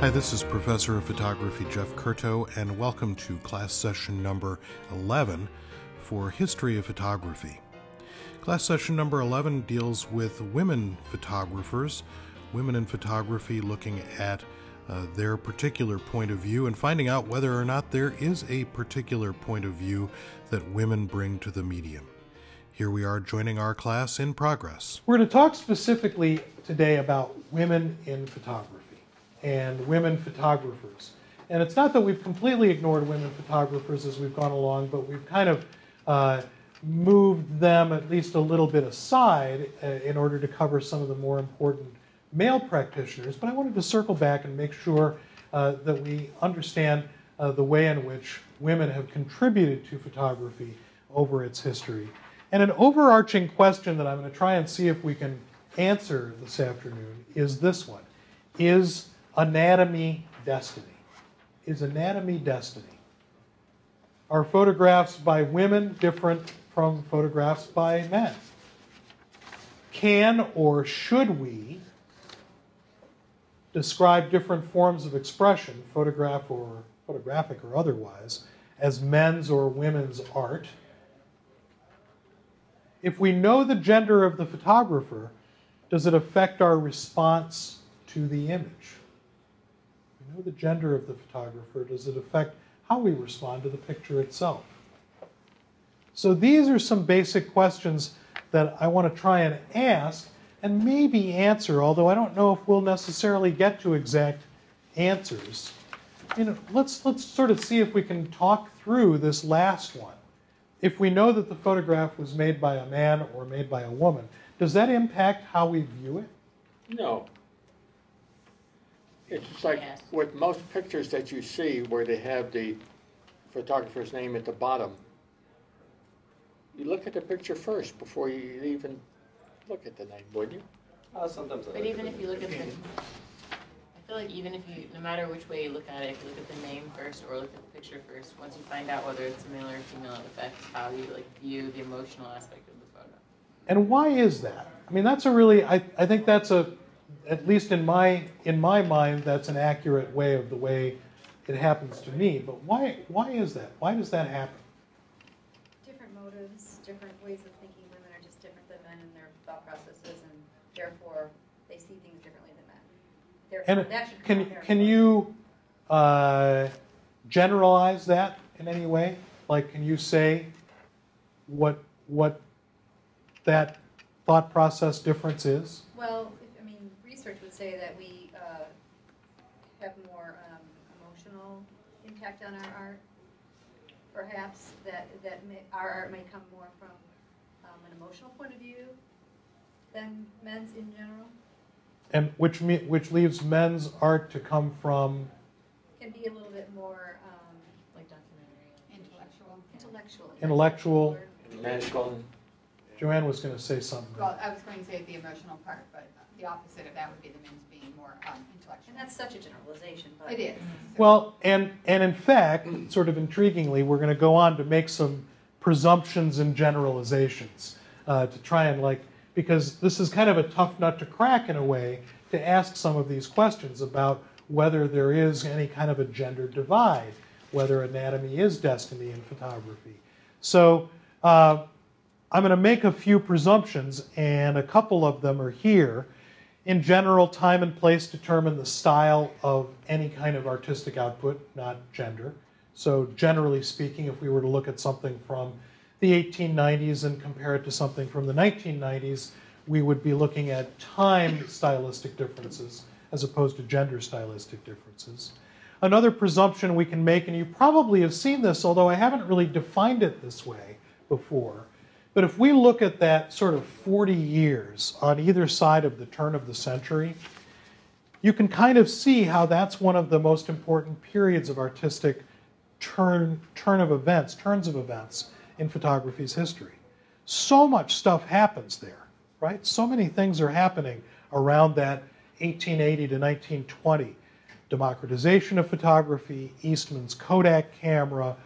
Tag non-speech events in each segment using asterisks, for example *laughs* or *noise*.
Hi, this is Professor of Photography Jeff Curto, and welcome to class session number 11 for History of Photography. Class session number 11 deals with women photographers, women in photography looking at uh, their particular point of view and finding out whether or not there is a particular point of view that women bring to the medium. Here we are joining our class in progress. We're going to talk specifically today about women in photography and women photographers. And it's not that we've completely ignored women photographers as we've gone along, but we've kind of uh, moved them at least a little bit aside uh, in order to cover some of the more important male practitioners. But I wanted to circle back and make sure uh, that we understand uh, the way in which women have contributed to photography over its history. And an overarching question that I'm going to try and see if we can answer this afternoon is this one Is anatomy destiny? Is anatomy destiny? Are photographs by women different from photographs by men? Can or should we describe different forms of expression, photograph or photographic or otherwise, as men's or women's art? If we know the gender of the photographer, does it affect our response to the image? Know the gender of the photographer, does it affect how we respond to the picture itself? So these are some basic questions that I want to try and ask and maybe answer, although I don't know if we'll necessarily get to exact answers. You know, let's let's sort of see if we can talk through this last one. If we know that the photograph was made by a man or made by a woman, does that impact how we view it? No. It's just like Yes. with most pictures that you see where they have the photographer's name at the bottom. You look at the picture first before you even look at the name, wouldn't you? Uh, sometimes I But like even it. if you look at the, I feel like even if you, no matter which way you look at it, if you look at the name first or look at the picture first, once you find out whether it's a male or female, it affects how you like view the emotional aspect of the photo. And why is that? I mean, that's a really I, I think that's a at least in my in my mind that's an accurate way of the way it happens to me. But why why is that? Why does that happen? different motives, different ways of thinking. Women are just different than men in their thought processes, and therefore they see things differently than men. Therefore, And that should can can you uh, generalize that in any way? Like, can you say what what that thought process difference is? Well, if, I mean, research would say that we uh, have more um, emotional impact on our art. Perhaps that that may, our art may come more from um, an emotional point of view than men's in general. And which me, which leaves men's art to come from Can be a little bit more um, Like documentary. Intellectual. intellectual. Intellectual. Masculine. Joanne was going to say something. Well, I was going to say the emotional part, but the opposite of that would be the men's being more um, intellectual. And that's such a generalization, but. It is. So- Well, and and in fact, sort of intriguingly, we're going to go on to make some presumptions and generalizations uh, to try and like because this is kind of a tough nut to crack in a way to ask some of these questions about whether there is any kind of a gender divide, whether anatomy is destiny in photography. So. Uh, I'm going to make a few presumptions, and a couple of them are here. In general, time and place determine the style of any kind of artistic output, not gender. So, generally speaking, if we were to look at something from the 1890s and compare it to something from the 1990s, we would be looking at time stylistic differences as opposed to gender stylistic differences. Another presumption we can make, and you probably have seen this, although I haven't really defined it this way before, but if we look at that sort of 40 years on either side of the turn of the century, you can kind of see how that's one of the most important periods of artistic turn, turn of events, turns of events in photography's history. So much stuff happens there, right? So many things are happening around that 1880 to 1920. Democratization of photography, Eastman's Kodak camera,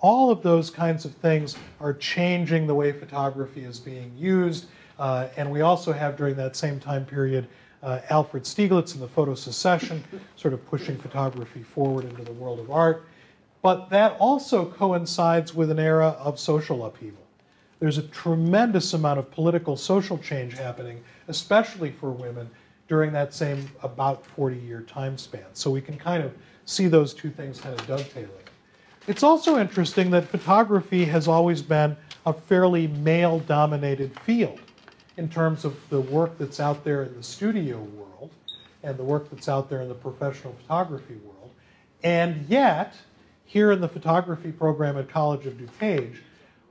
all of those kinds of things are changing the way photography is being used. Uh, and we also have during that same time period uh, Alfred Stieglitz and the photo secession, sort of pushing photography forward into the world of art. But that also coincides with an era of social upheaval. There's a tremendous amount of political social change happening, especially for women, during that same about 40 year time span. So we can kind of see those two things kind of dovetailing. It's also interesting that photography has always been a fairly male dominated field in terms of the work that's out there in the studio world and the work that's out there in the professional photography world. And yet, here in the photography program at College of DuPage,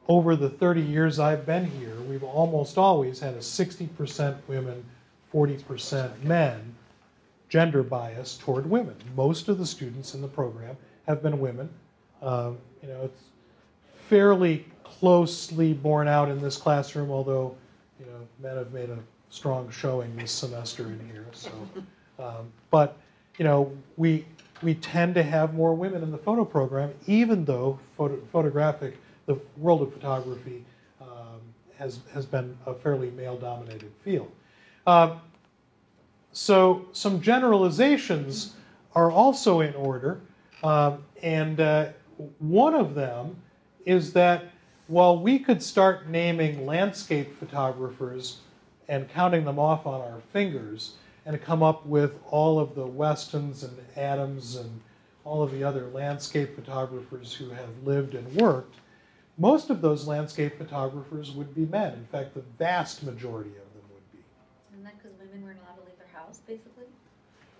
over the 30 years I've been here, we've almost always had a 60% women, 40% men gender bias toward women. Most of the students in the program have been women. Um, you know, it's fairly closely borne out in this classroom, although you know men have made a strong showing this semester in here. So, *laughs* um, but you know, we we tend to have more women in the photo program, even though photo, photographic, the world of photography um, has has been a fairly male-dominated field. Um, so some generalizations are also in order, um, and uh, one of them is that while we could start naming landscape photographers and counting them off on our fingers and come up with all of the Westons and Adams and all of the other landscape photographers who have lived and worked, most of those landscape photographers would be men. In fact, the vast majority of them would be. Isn't that because women weren't allowed to leave their house, basically?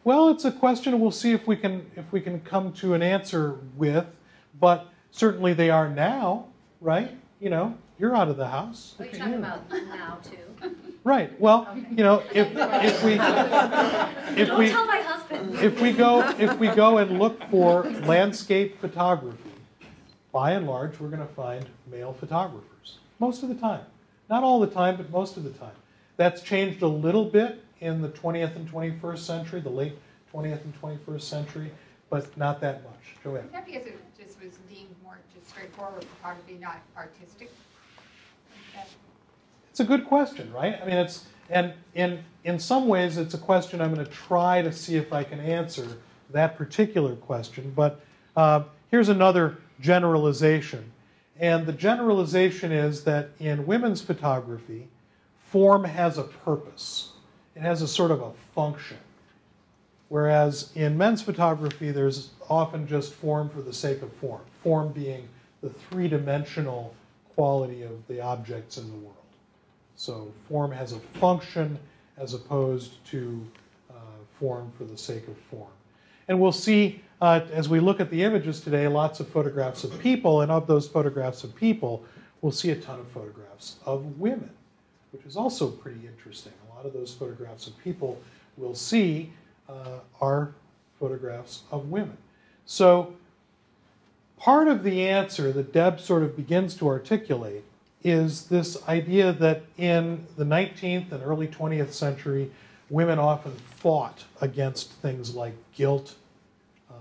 Well, it's a question we'll see if we can if we can come to an answer with, but certainly they are now, right? You know, you're out of the house. Look you're talking you. about now, too. Right. Well, you know, if if we if Don't we tell my husband. if we go if we go and look for landscape photography, by and large, we're going to find male photographers most of the time. Not all the time, but most of the time. That's changed a little bit in the 20th and 21st century, the late 20th and 21st century, but not that much. Joanne. Is that because it just was deemed more just straightforward photography, not artistic? It's a good question, right? I mean, it's and in in some ways, it's a question I'm going to try to see if I can answer that particular question. But uh, here's another generalization, and the generalization is that in women's photography, form has a purpose. It has a sort of a function. Whereas in men's photography, there's often just form for the sake of form, form being the three dimensional quality of the objects in the world. So form has a function as opposed to uh, form for the sake of form. And we'll see uh, as we look at the images today lots of photographs of people, and of those photographs of people, we'll see a ton of photographs of women, which is also pretty interesting. A lot of those photographs of people we'll see uh, are photographs of women. So part of the answer that Deb sort of begins to articulate is this idea that in the 19th and early 20th century, women often fought against things like guilt, uh,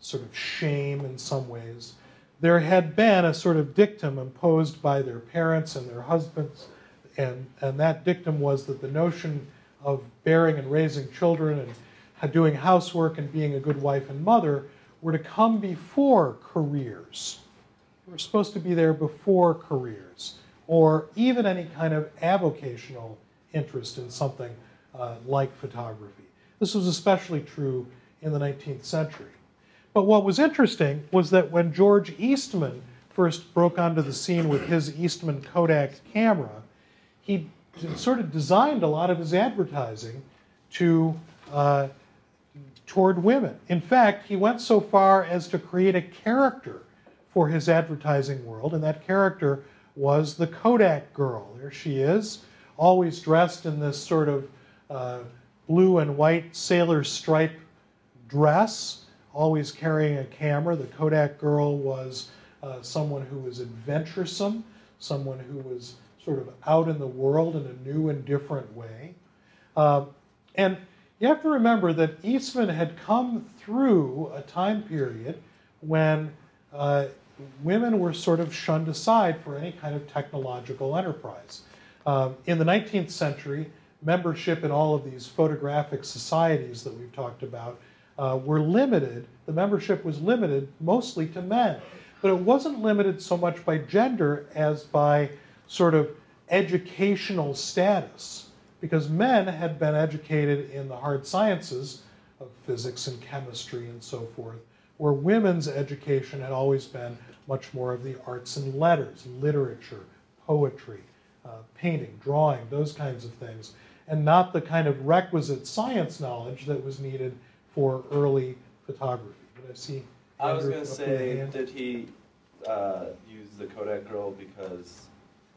sort of shame in some ways. There had been a sort of dictum imposed by their parents and their husbands, and, and that dictum was that the notion of bearing and raising children and doing housework and being a good wife and mother were to come before careers. They were supposed to be there before careers, or even any kind of avocational interest in something uh, like photography. This was especially true in the 19th century. But what was interesting was that when George Eastman first broke onto the scene with his Eastman Kodak camera, he sort of designed a lot of his advertising to uh, toward women. In fact, he went so far as to create a character for his advertising world, and that character was the Kodak girl. There she is, always dressed in this sort of uh, blue and white sailor stripe dress, always carrying a camera. The Kodak girl was uh, someone who was adventuresome, someone who was sort of out in the world in a new and different way. Uh, and you have to remember that Eastman had come through a time period when uh, women were sort of shunned aside for any kind of technological enterprise. Um, in the 19th century, membership in all of these photographic societies that we've talked about uh, were limited. The membership was limited mostly to men, but it wasn't limited so much by gender as by sort of educational status, because men had been educated in the hard sciences of physics and chemistry and so forth, where women's education had always been much more of the arts and letters, literature, poetry, uh, painting, drawing, those kinds of things, and not the kind of requisite science knowledge that was needed for early photography. Did I see? I was with a say, did he uh, use the Kodak girl because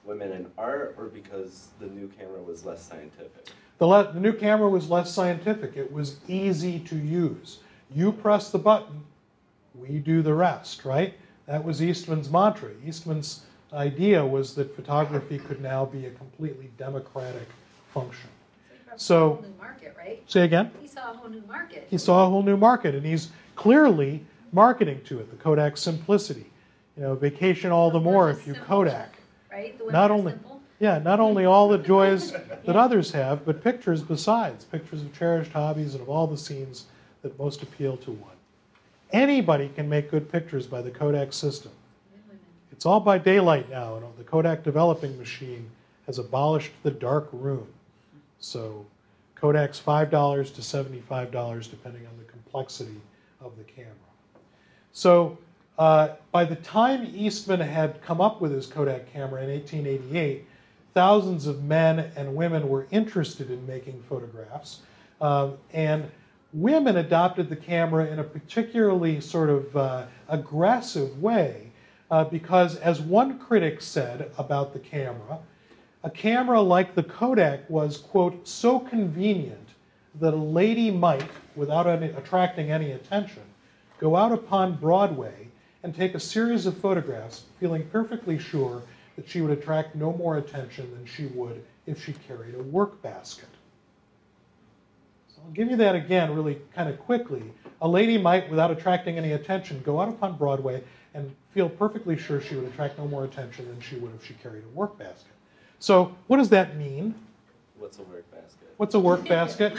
women in art, or because the new camera was less scientific? The, le- the new camera was less scientific. It was easy to use. You press the button, we do the rest, right? That was Eastman's mantra. Eastman's idea was that photography could now be a completely democratic function. So- A whole new market, right? Say again? He saw a whole new market. He saw a whole new market, and he's clearly marketing to it. The Kodak Simplicity, you know, vacation all the more if you. Kodak. Right? The Not only- simple? Yeah, not *laughs* only all the joys *laughs* that others have, but pictures besides, pictures of cherished hobbies and of all the scenes that most appeal to one. Anybody can make good pictures by the Kodak system. It's all by daylight now, and the Kodak developing machine has abolished the dark room. So Kodak's $5 to $75, depending on the complexity of the camera. So uh, by the time Eastman had come up with his Kodak camera in 1888, thousands of men and women were interested in making photographs. Um, and women adopted the camera in a particularly sort of uh, aggressive way uh, because, as one critic said about the camera, a camera like the Kodak was, quote, so convenient that a lady might, without any, attracting any attention, go out upon Broadway and take a series of photographs, feeling perfectly sure that she would attract no more attention than she would if she carried a work basket. So I'll give you that again really kind of quickly. A lady might, without attracting any attention, go out upon Broadway and feel perfectly sure she would attract no more attention than she would if she carried a work basket. So, what does that mean? What's a work basket? What's a work *laughs* basket?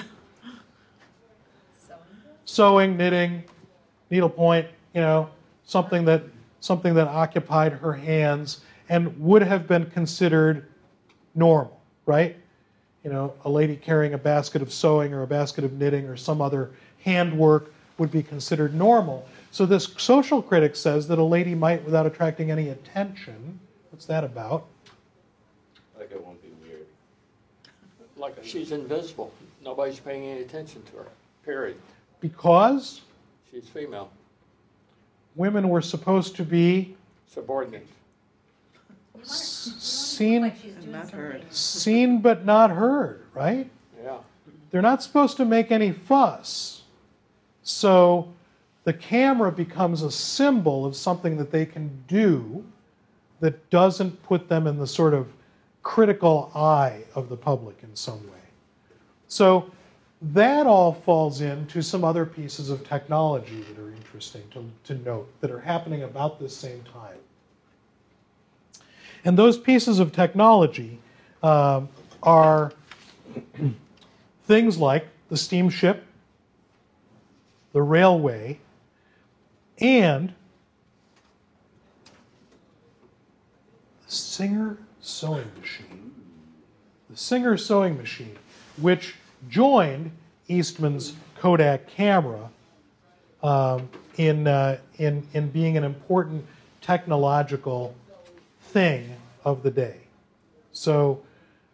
Sewing. Sewing, knitting, needlepoint, you know, something that something that occupied her hands and would have been considered normal, right? You know, a lady carrying a basket of sewing or a basket of knitting or some other handwork would be considered normal. So this social critic says that a lady might, without attracting any attention, what's that about? Like it won't be weird. Like she's invisible. Nobody's paying any attention to her, period. Because She's female, women were supposed to be subordinate. You want it- s- you want it to look seen like not heard. seen but not heard, right? Yeah. They're not supposed to make any fuss. So the camera becomes a symbol of something that they can do that doesn't put them in the sort of critical eye of the public in some way. So that all falls into some other pieces of technology that are interesting to, to note that are happening about this same time. And those pieces of technology um, are *clears throat* things like the steamship, the railway, and the Singer sewing machine. The Singer sewing machine, which joined Eastman's Kodak camera um, in, uh, in, in being an important technological thing of the day. So,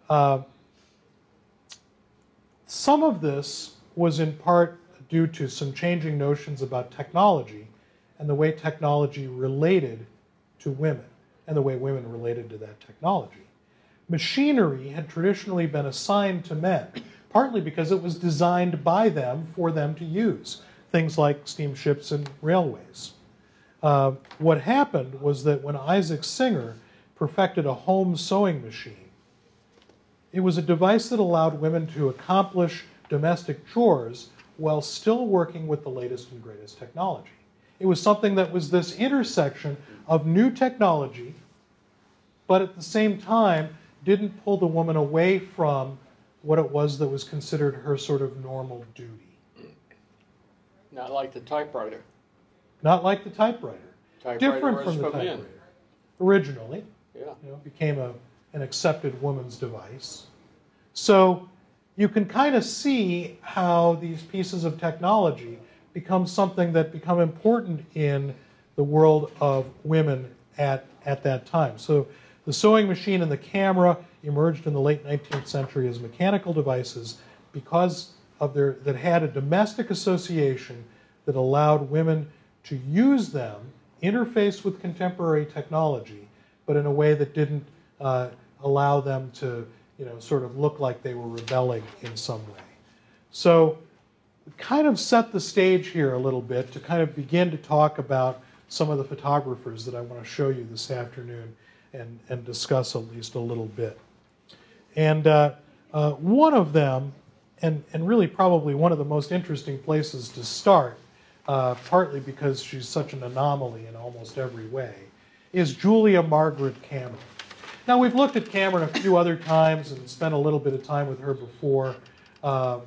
uh, some of this was in part due to some changing notions about technology and the way technology related to women and the way women related to that technology. Machinery had traditionally been assigned to men, partly because it was designed by them for them to use, things like steamships and railways. Uh, what happened was that when Isaac Singer perfected a home sewing machine, it was a device that allowed women to accomplish domestic chores while still working with the latest and greatest technology. It was something that was this intersection of new technology, but at the same time didn't pull the woman away from what it was that was considered her sort of normal duty. Not like the typewriter. Not like the typewriter. Typewriter Different from the in. typewriter. Originally, Yeah. you know, became a, an accepted woman's device. So you can kind of see how these pieces of technology become something that become important in the world of women at, at that time. So the sewing machine and the camera emerged in the late 19th century as mechanical devices because of their that had a domestic association that allowed women to use them, interface with contemporary technology, but in a way that didn't uh, allow them to, you know, sort of look like they were rebelling in some way. So, kind of set the stage here a little bit to kind of begin to talk about some of the photographers that I want to show you this afternoon and, and discuss at least a little bit. And uh, uh, one of them, and, and really probably one of the most interesting places to start, uh, partly because she's such an anomaly in almost every way, is Julia Margaret Cameron. Now, we've looked at Cameron a few other times and spent a little bit of time with her before. Um,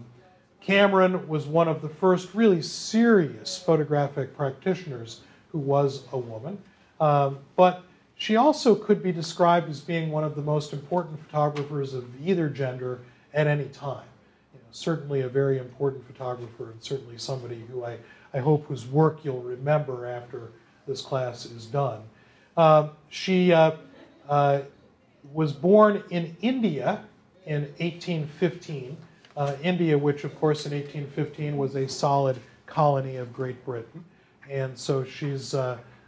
Cameron was one of the first really serious photographic practitioners who was a woman, um, but she also could be described as being one of the most important photographers of either gender at any time. You know, certainly a very important photographer, and certainly somebody who I, I hope whose work you'll remember after this class is done. Um, she uh, uh, was born in India in 1815. Uh, India, which of course in 1815 was a solid colony of Great Britain. And so she's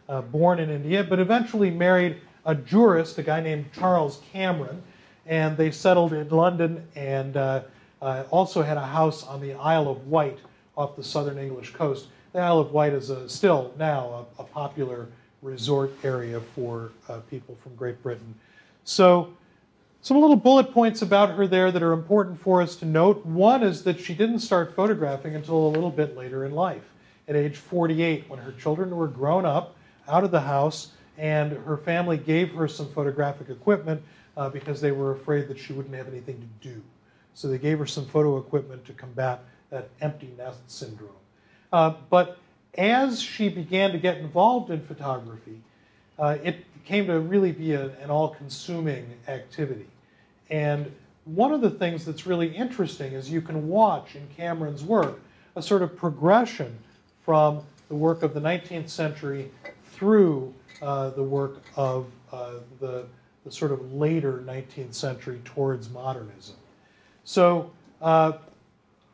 uh, born in India, but eventually married a jurist, a guy named Charles Cameron, and they settled in London and uh, uh, also had a house on the Isle of Wight off the southern English coast. The Isle of Wight is a, still now a, a popular resort area for uh, people from Great Britain. So, some little bullet points about her there that are important for us to note. One is that she didn't start photographing until a little bit later in life, at age 48, when her children were grown up, out of the house, and her family gave her some photographic equipment uh, because they were afraid that she wouldn't have anything to do. So they gave her some photo equipment to combat that empty nest syndrome. Uh, but as she began to get involved in photography, uh, it came to really be a, an all consuming activity. And one of the things that's really interesting is you can watch in Cameron's work a sort of progression from the work of the 19th century through uh, the work of uh, the, the, sort of later 19th century towards modernism. So uh,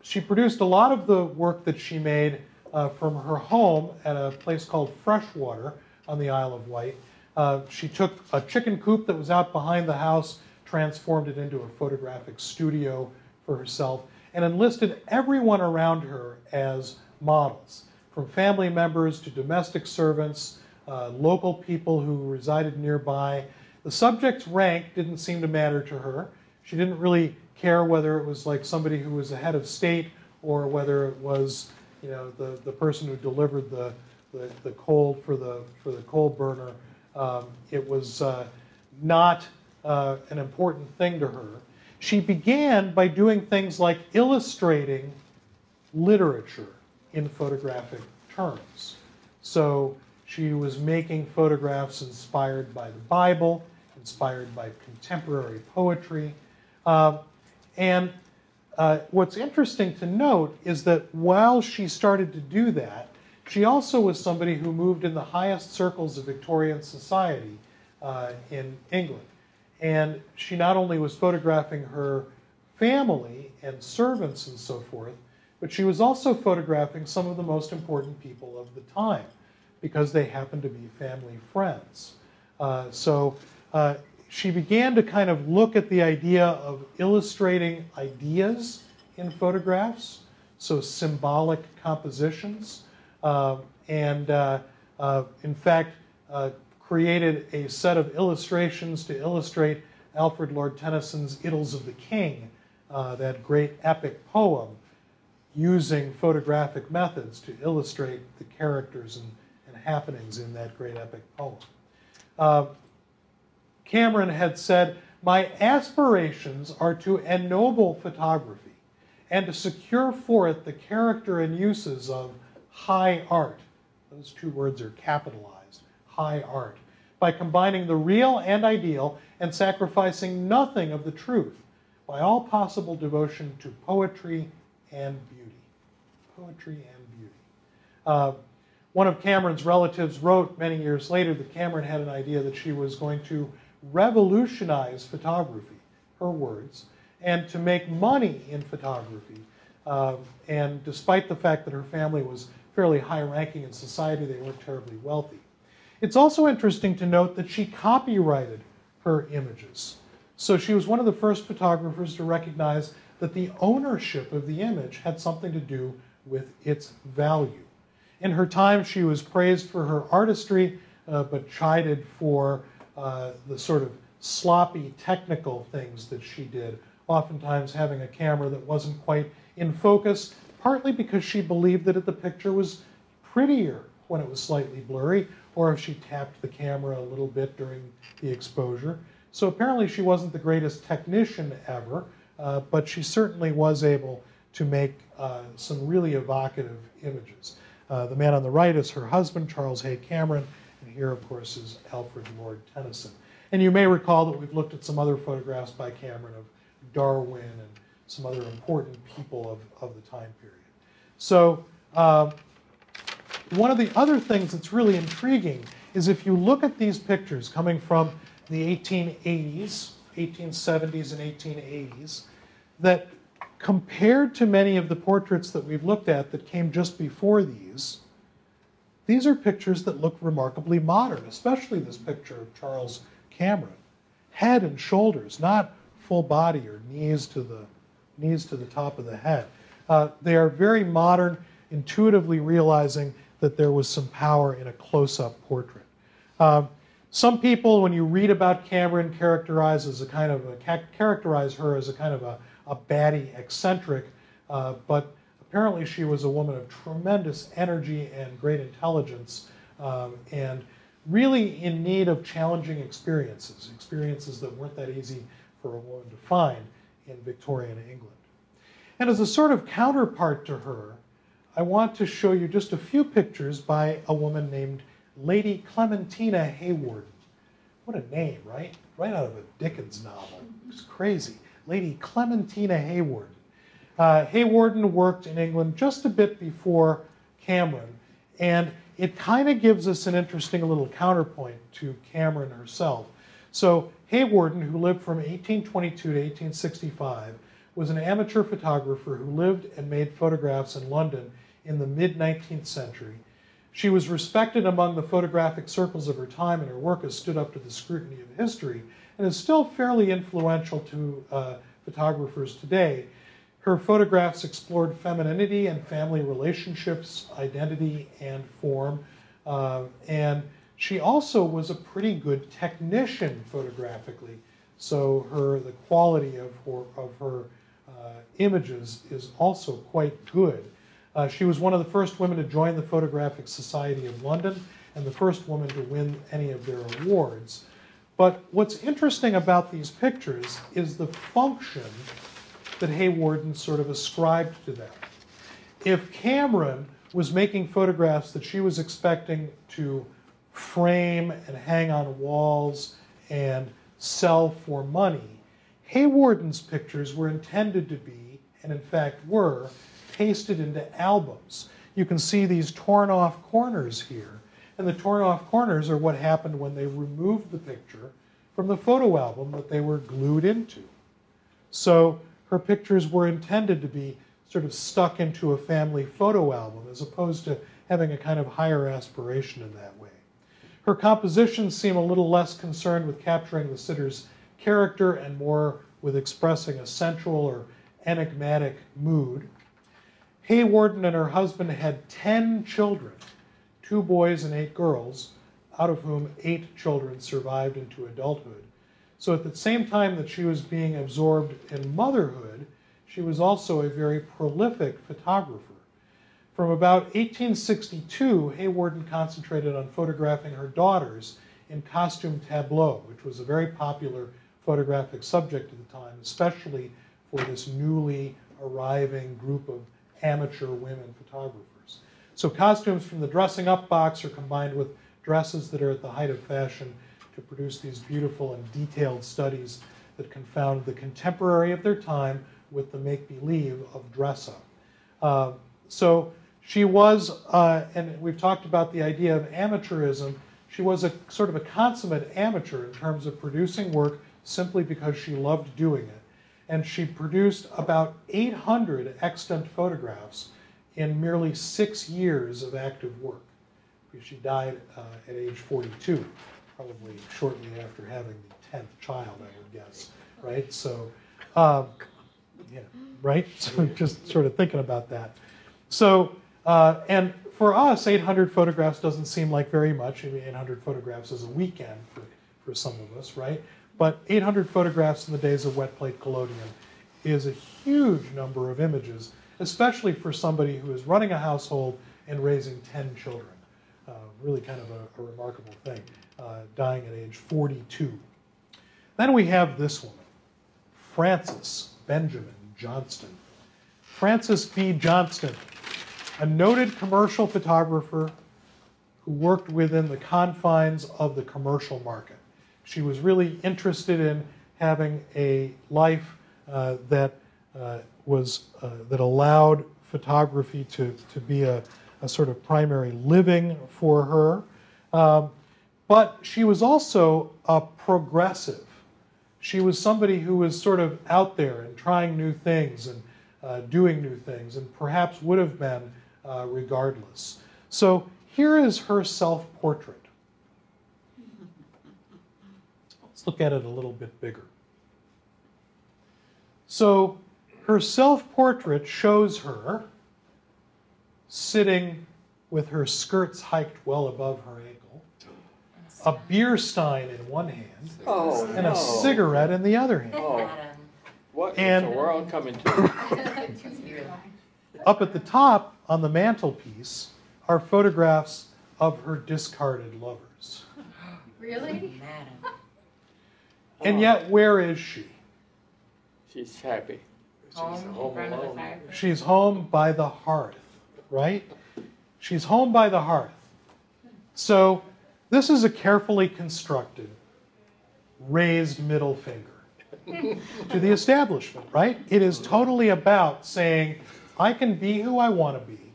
she produced a lot of the work that she made uh, from her home at a place called Freshwater on the Isle of Wight. Uh, she took a chicken coop that was out behind the house, transformed it into a photographic studio for herself, and enlisted everyone around her as models, from family members to domestic servants, uh, local people who resided nearby. The subject's rank didn't seem to matter to her. She didn't really care whether it was like somebody who was a head of state or whether it was, you know, the, the person who delivered the, the, the coal for the, for the coal burner. Um, it was uh, not uh, an important thing to her. She began by doing things like illustrating literature in photographic terms. So she was making photographs inspired by the Bible, inspired by contemporary poetry. Um, and uh, what's interesting to note is that while she started to do that, she also was somebody who moved in the highest circles of Victorian society uh, in England. And she not only was photographing her family and servants and so forth, but she was also photographing some of the most important people of the time because they happened to be family friends. Uh, so uh, she began to kind of look at the idea of illustrating ideas in photographs, so symbolic compositions, uh, and uh, uh, in fact uh, created a set of illustrations to illustrate Alfred Lord Tennyson's Idylls of the King, that great epic poem, using photographic methods to illustrate the characters and happenings in that great epic poem. Uh, Cameron had said My aspirations are to ennoble photography and to secure for it the character and uses of high art. Those two words are capitalized high art. By combining the real and ideal and sacrificing nothing of the truth by all possible devotion to poetry and beauty. Poetry and beauty. Uh, one of Cameron's relatives wrote many years later that Cameron had an idea that she was going to revolutionize photography, her words, and to make money in photography. Uh, and despite the fact that her family was fairly high ranking in society, they weren't terribly wealthy. It's also interesting to note that she copyrighted her images. So she was one of the first photographers to recognize that the ownership of the image had something to do with its value. In her time, she was praised for her artistry, uh, but chided for uh, the sort of sloppy technical things that she did, oftentimes having a camera that wasn't quite in focus, partly because she believed that the picture was prettier when it was slightly blurry, or if she tapped the camera a little bit during the exposure. So apparently she wasn't the greatest technician ever, uh, but she certainly was able to make uh, some really evocative images. Uh, the man on the right is her husband, Charles Hay Cameron, and here, of course, is Alfred Lord Tennyson. And you may recall that we've looked at some other photographs by Cameron of Darwin and some other important people of, of the time period. So, uh, one of the other things that's really intriguing is if you look at these pictures coming from the 1880s, 1870s, and 1880s, that compared to many of the portraits that we've looked at that came just before these, these are pictures that look remarkably modern, especially this picture of Charles Cameron. Head and shoulders, not full body or knees to the, knees to the top of the head. Uh, they are very modern, intuitively realizing that there was some power in a close up portrait. Um, some people, when you read about Cameron, characterize as a kind of a, characterize her as a kind of a, a batty eccentric, uh, but apparently she was a woman of tremendous energy and great intelligence, um, and really in need of challenging experiences, experiences that weren't that easy for a woman to find in Victorian England. And as a sort of counterpart to her, I want to show you just a few pictures by a woman named Lady Clementina Hawarden. What a name, right? Right out of a Dickens novel. It's crazy. Lady Clementina Hayward. Uh, Hawarden worked in England just a bit before Cameron, and it kind of gives us an interesting little counterpoint to Cameron herself. So, Hawarden, who lived from 1822 to 1865, was an amateur photographer who lived and made photographs in London in the mid 19th century she was respected among the photographic circles of her time, and her work has stood up to the scrutiny of history and is still fairly influential to uh, photographers today. Her photographs explored femininity and family relationships, identity, and form. Uh, and she also was a pretty good technician photographically. So her the quality of her, of her uh, images is also quite good. Uh, she was one of the first women to join the Photographic Society of London and the first woman to win any of their awards. But what's interesting about these pictures is the function that Hawarden sort of ascribed to them. If Cameron was making photographs that she was expecting to frame and hang on walls and sell for money, Hawarden's pictures were intended to be, and in fact were, pasted into albums. You can see these torn off corners here. And the torn off corners are what happened when they removed the picture from the photo album that they were glued into. So her pictures were intended to be sort of stuck into a family photo album as opposed to having a kind of higher aspiration in that way. Her compositions seem a little less concerned with capturing the sitter's character and more with expressing a sensual or enigmatic mood. Hawarden and her husband had 10 children, two boys and eight girls, out of whom eight children survived into adulthood. So at the same time that she was being absorbed in motherhood, she was also a very prolific photographer. From about 1862, Hawarden concentrated on photographing her daughters in costume tableau, which was a very popular photographic subject at the time, especially for this newly arriving group of amateur women photographers. So costumes from the dressing up box are combined with dresses that are at the height of fashion to produce these beautiful and detailed studies that confound the contemporary of their time with the make believe of dress up. Uh, so she was, uh, and we've talked about the idea of amateurism, she was a sort of a consummate amateur in terms of producing work simply because she loved doing it. And she produced about 800 extant photographs in merely six years of active work. She died uh, at age 42, probably shortly after having the 10th child, I would guess, right? So, um, yeah, right? *laughs* So just sort of thinking about that. So, uh, and for us, 800 photographs doesn't seem like very much. I mean, 800 photographs is a weekend for, for some of us, right? But 800 photographs in the days of wet plate collodion is a huge number of images, especially for somebody who is running a household and raising 10 children. Uh, really kind of a, a remarkable thing, uh, dying at age 42. Then we have this woman, Frances Benjamin Johnston. Frances B. Johnston, a noted commercial photographer who worked within the confines of the commercial market. She was really interested in having a life uh, that uh, was uh, that allowed photography to, to be a, a sort of primary living for her. Um, but she was also a progressive. She was somebody who was sort of out there and trying new things and uh, doing new things, and perhaps would have been uh, regardless. So here is her self portrait. Let's look at it a little bit bigger. So her self portrait shows her sitting with her skirts hiked well above her ankle, a beer stein in one hand, Oh, and no. a cigarette in the other hand. Oh, Adam. what is And- the world coming to? *laughs* Up at the top on the mantelpiece are photographs of her discarded lovers. Really? Madam. And yet, where is she? She's happy. Home in front of the fireplace. She's home by the hearth, right? She's home by the hearth. So, this is a carefully constructed, raised middle finger *laughs* to the establishment, right? It is totally about saying, I can be who I want to be,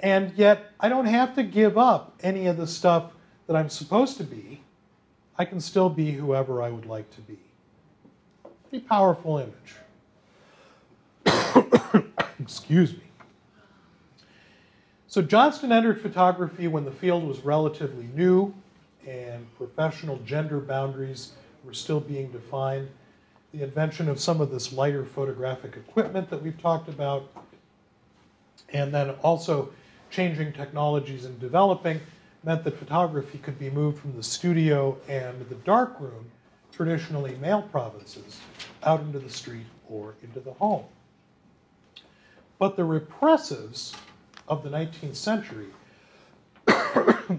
and yet I don't have to give up any of the stuff that I'm supposed to be. I can still be whoever I would like to be. Pretty powerful image. *coughs* Excuse me. So Johnston entered photography when the field was relatively new and professional gender boundaries were still being defined. The invention of some of this lighter photographic equipment that we've talked about, and then also changing technologies and developing, meant that photography could be moved from the studio and the darkroom, traditionally male provinces, out into the street or into the home. But the repressives of the 19th century. *coughs* I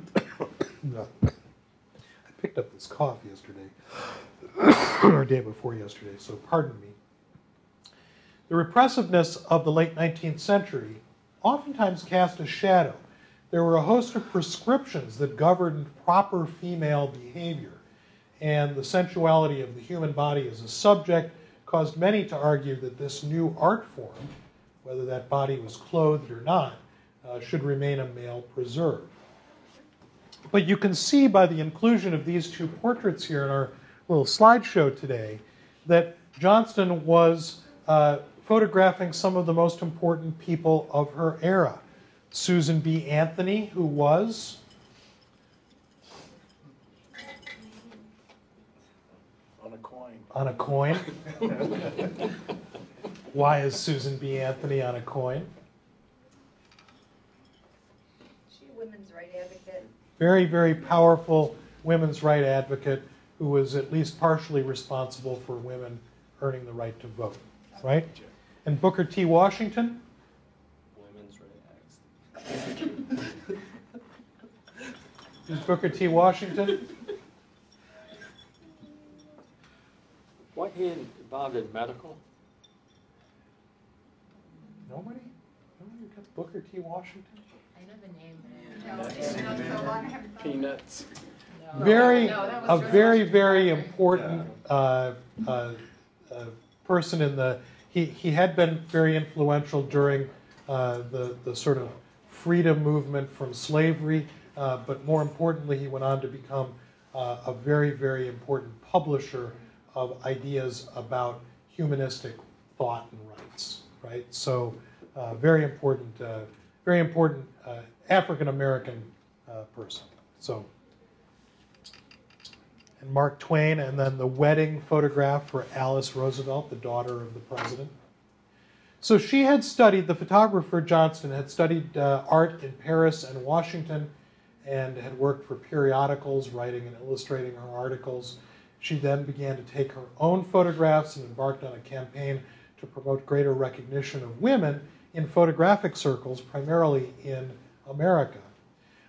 picked up this cough yesterday, *coughs* or day before yesterday, so pardon me. The repressiveness of the late 19th century oftentimes cast a shadow. There were a host of prescriptions that governed proper female behavior, and the sensuality of the human body as a subject caused many to argue that this new art form, whether that body was clothed or not, uh, should remain a male preserve. But you can see by the inclusion of these two portraits here in our little slideshow today that Johnston was uh, photographing some of the most important people of her era. Susan B. Anthony, who was on a coin. on a coin. *laughs* Why is Susan B. Anthony on a coin? She a women's right advocate. very, very powerful women's right advocate who was at least partially responsible for women earning the right to vote, right? And Booker T. Washington, Women's right *laughs* acts. who's Booker T. Washington? What he involved in medical? Nobody? Nobody got Booker T. Washington? I know the name, No, it's not so long, I haven't- Peanuts. but Very, No, that was a George very, Washington very important uh, uh, uh, person in the. He, he had been very influential during uh, the the sort of freedom movement from slavery, uh, but more importantly, he went on to become uh, a very, very important publisher of ideas about humanistic thought and rights. Right, so very important, uh, very important uh, African American uh, person. So and Mark Twain, and then the wedding photograph for Alice Roosevelt, the daughter of the president. So she had studied, the photographer Johnston had studied uh, art in Paris and Washington and had worked for periodicals, writing and illustrating her articles. She then began to take her own photographs and embarked on a campaign to promote greater recognition of women in photographic circles, primarily in America.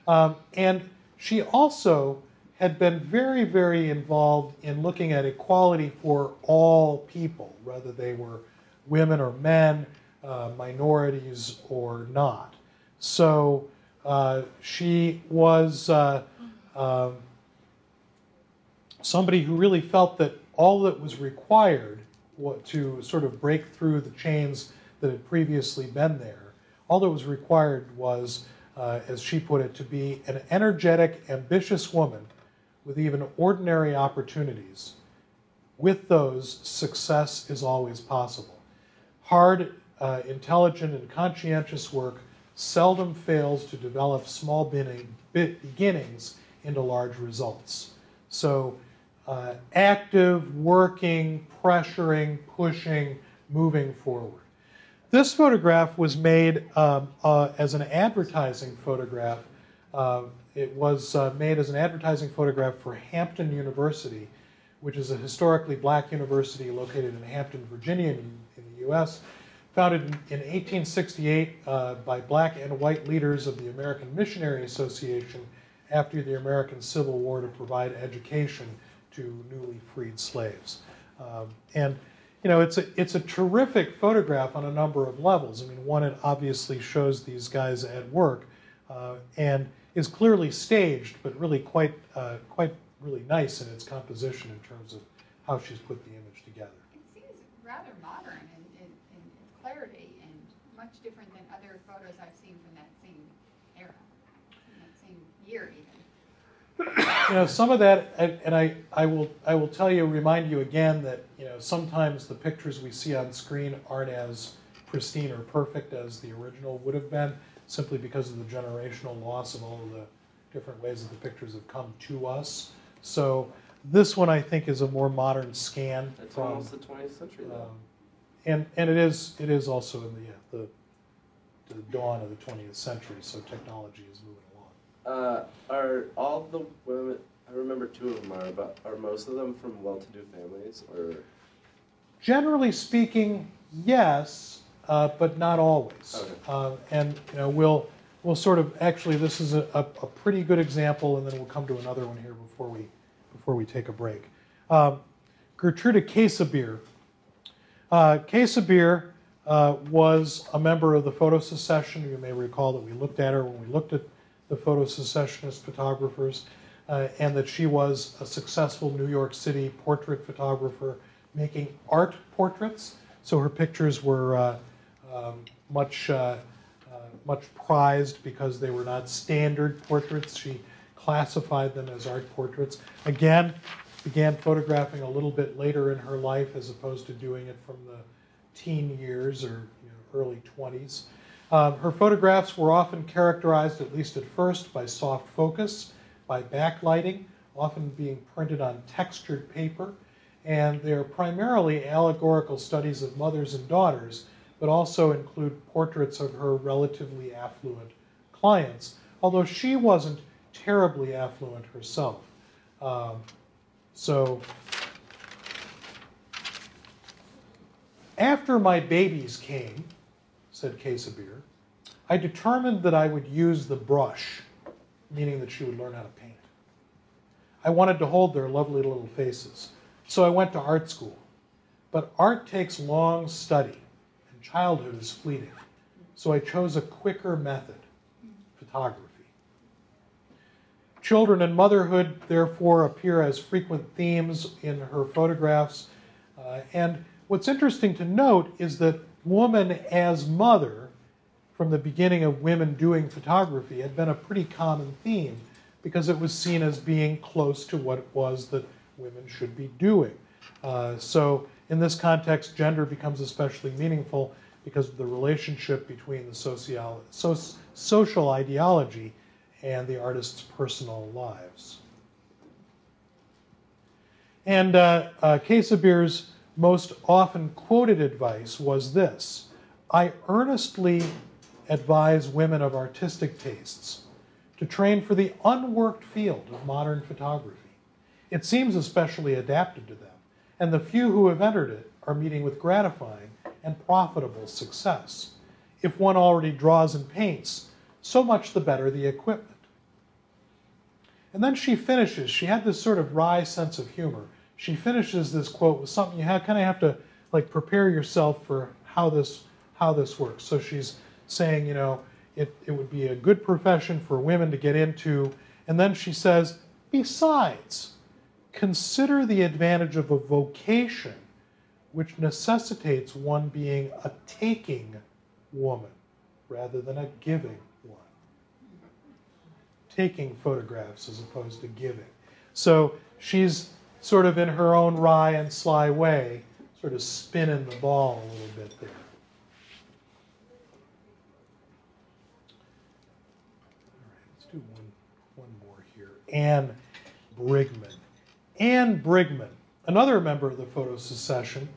Um, and she also had been very, very involved in looking at equality for all people, whether they were women or men, uh, minorities or not. So uh, she was uh, um, somebody who really felt that all that was required to sort of break through the chains that had previously been there, all that was required was, uh, as she put it, to be an energetic, ambitious woman with even ordinary opportunities. With those, success is always possible. Hard, uh, intelligent, and conscientious work seldom fails to develop small beginnings into large results. So, uh, active, working, pressuring, pushing, moving forward. This photograph was made um, uh, as an advertising photograph. Uh, it was uh, made as an advertising photograph for Hampton University, which is a historically black university located in Hampton, Virginia, in, in the U.S. Founded in, in 1868 uh, by black and white leaders of the American Missionary Association after the American Civil War to provide education to newly freed slaves. Um, and you know, it's a it's a terrific photograph on a number of levels. I mean, one, it obviously shows these guys at work, uh, and is clearly staged, but really quite uh, quite really nice in its composition in terms of how she's put the image together. It seems rather modern in, in, in clarity and much different than other photos I've seen from that same era, from that same year even. You know some of that and and I, I will i will tell you remind you again that you know sometimes the pictures we see on screen aren't as pristine or perfect as the original would have been simply because of the generational loss of all of the different ways that the pictures have come to us so this one i think is a more modern scan It's from almost the 20th century though. um, and and it is it is also in the yeah, the the dawn of the 20th century so technology is moving Uh, are all the women? I remember two of them are, but are most of them from well-to-do families, or Generally speaking, yes, uh, but not always. Okay. Uh, and you know, we'll we'll sort of actually this is a, a, a pretty good example, and then we'll come to another one here before we before we take a break. Um, Gertruda Käsebier. Uh, Käsebier uh, was a member of the Photo Secession. You may recall that we looked at her when we looked at the Photo Secessionist photographers, uh, and that she was a successful New York City portrait photographer making art portraits. So her pictures were uh, um, much, uh, uh, much prized because they were not standard portraits. She classified them as art portraits. Again, began photographing a little bit later in her life as opposed to doing it from the teen years or you know, early 20s. Um, her photographs were often characterized, at least at first, by soft focus, by backlighting, often being printed on textured paper, and they're primarily allegorical studies of mothers and daughters, but also include portraits of her relatively affluent clients, although she wasn't terribly affluent herself. Um, so, after my babies came, said Käsebier, I determined that I would use the brush, meaning that she would learn how to paint. I wanted to hold their lovely little faces. So I went to art school. but art takes long study, and childhood is fleeting. So I chose a quicker method photography. Children and motherhood, therefore, appear as frequent themes in her photographs. Uh, and what's interesting to note is that woman as mother, from the beginning of women doing photography, had been a pretty common theme because it was seen as being close to what it was that women should be doing. Uh, so, in this context, gender becomes especially meaningful because of the relationship between the social, so, social ideology and the artist's personal lives. And uh, uh, Käsebier's most often quoted advice was this I earnestly advise women of artistic tastes to train for the unworked field of modern photography. It seems especially adapted to them, and the few who have entered it are meeting with gratifying and profitable success. If one already draws and paints, so much the better the equipment. And then she finishes, she had this sort of wry sense of humor. She finishes this quote with something you have, kind of have to like prepare yourself for how this how this works. So she's saying, you know, it, it would be a good profession for women to get into. And then she says, besides, consider the advantage of a vocation which necessitates one being a taking woman rather than a giving one. Taking photographs as opposed to giving. So she's sort of in her own wry and sly way, sort of spinning the ball a little bit there. All right, let's do one, one more here. Anne Brigman. Anne Brigman, another member of the photo secession,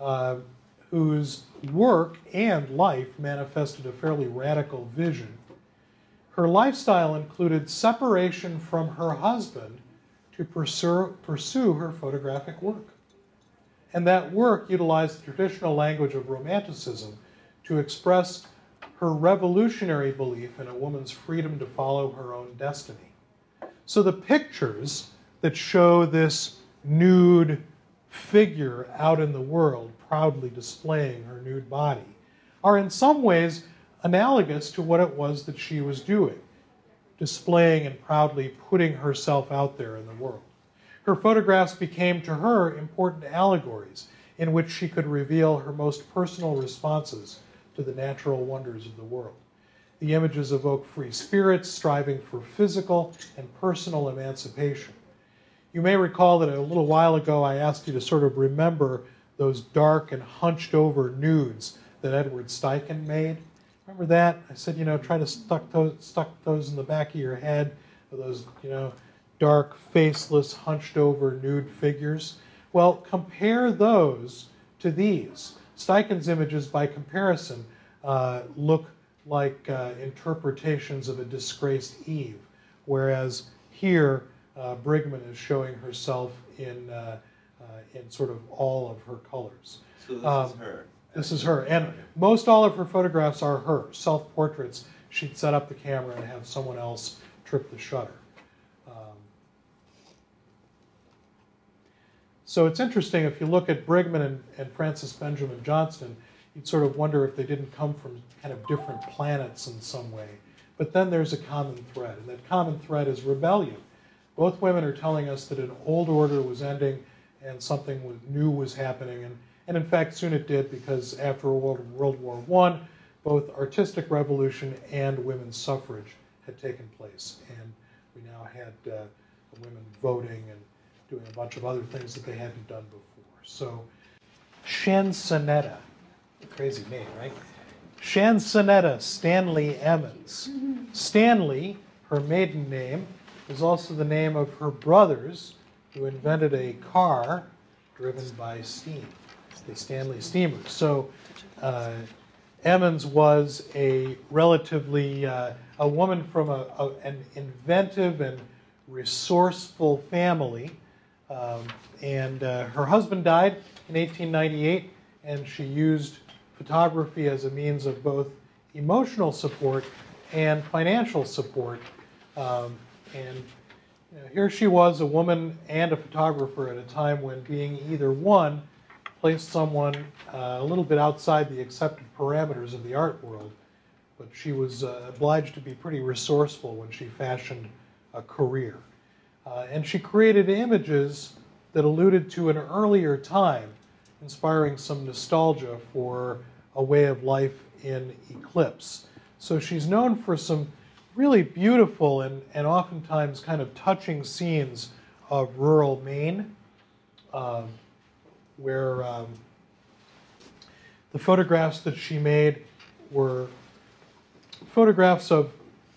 uh, whose work and life manifested a fairly radical vision. Her lifestyle included separation from her husband to pursue, pursue her photographic work. And that work utilized the traditional language of Romanticism to express her revolutionary belief in a woman's freedom to follow her own destiny. So the pictures that show this nude figure out in the world proudly displaying her nude body are in some ways analogous to what it was that she was doing, displaying and proudly putting herself out there in the world. Her photographs became to her important allegories in which she could reveal her most personal responses to the natural wonders of the world. The images evoke free spirits striving for physical and personal emancipation. You may recall that a little while ago I asked you to sort of remember those dark and hunched over nudes that Edward Steichen made. Remember that? I said, you know, try to stuck those, stuck those in the back of your head, those, you know, dark, faceless, hunched over nude figures. Well, compare those to these. Steichen's images, by comparison, uh, look like uh, interpretations of a disgraced Eve, whereas here uh, Brigman is showing herself in uh, uh, in sort of all of her colors. So this Um, is her. This is her, and most all of her photographs are her self-portraits. She'd set up the camera and have someone else trip the shutter. Um, so it's interesting if you look at Brigman and, and Frances Benjamin Johnston, you'd sort of wonder if they didn't come from kind of different planets in some way. But then there's a common thread, and that common thread is rebellion. Both women are telling us that an old order was ending and something new was happening, and, and in fact, soon it did because after World, War I, both artistic revolution and women's suffrage had taken place, and we now had uh, women voting and doing a bunch of other things that they hadn't done before. So, Chansonetta, crazy name, right? Chansonetta Stanley Emmons. Stanley, her maiden name, is also the name of her brothers who invented a car driven by steam, the Stanley steamers. So, uh, Emmons was a relatively uh, a woman from a, a- an inventive and resourceful family, um, and uh, her husband died in 1898, and she used photography as a means of both emotional support and financial support. Um, and you know, here she was, a woman and a photographer at a time when being either one placed someone uh, a little bit outside the accepted parameters of the art world, but she was uh, obliged to be pretty resourceful when she fashioned a career. Uh, and she created images that alluded to an earlier time, inspiring some nostalgia for a way of life in eclipse. So she's known for some really beautiful and, and oftentimes kind of touching scenes of rural Maine, um, where um, the photographs that she made were photographs of,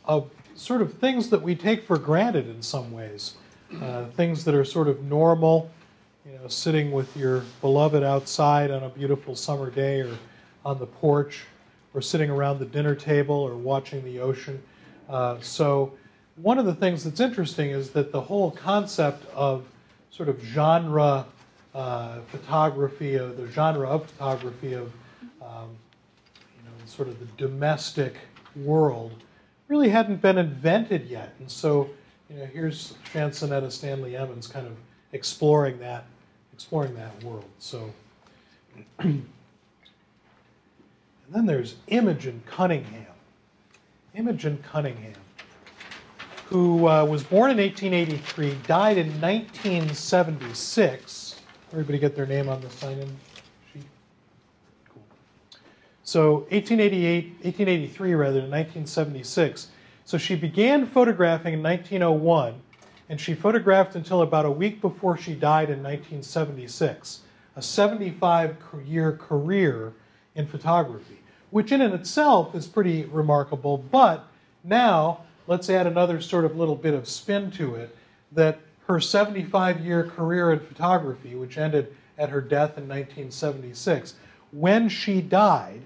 of sort of things that we take for granted in some ways, uh, things that are sort of normal, you know, sitting with your beloved outside on a beautiful summer day or on the porch or sitting around the dinner table or watching the ocean. Uh, so, one of the things that's interesting is that the whole concept of sort of genre uh, photography, uh, the genre of photography of um, you know, sort of the domestic world, really hadn't been invented yet. And so, you know, here's Chansonetta Stanley Emmons kind of exploring that, exploring that world. So. *clears throat* And then there's Imogen Cunningham. Imogen Cunningham, who uh, was born in 1883, died in 1976. Everybody get their name on the sign-in sheet? Cool. So 1888, 1883 rather, than 1976. So she began photographing in 1901, and she photographed until about a week before she died in 1976. A 75-year career in photography, which in and itself is pretty remarkable. But now, let's add another sort of little bit of spin to it that her 75 year career in photography, which ended at her death in 1976, when she died,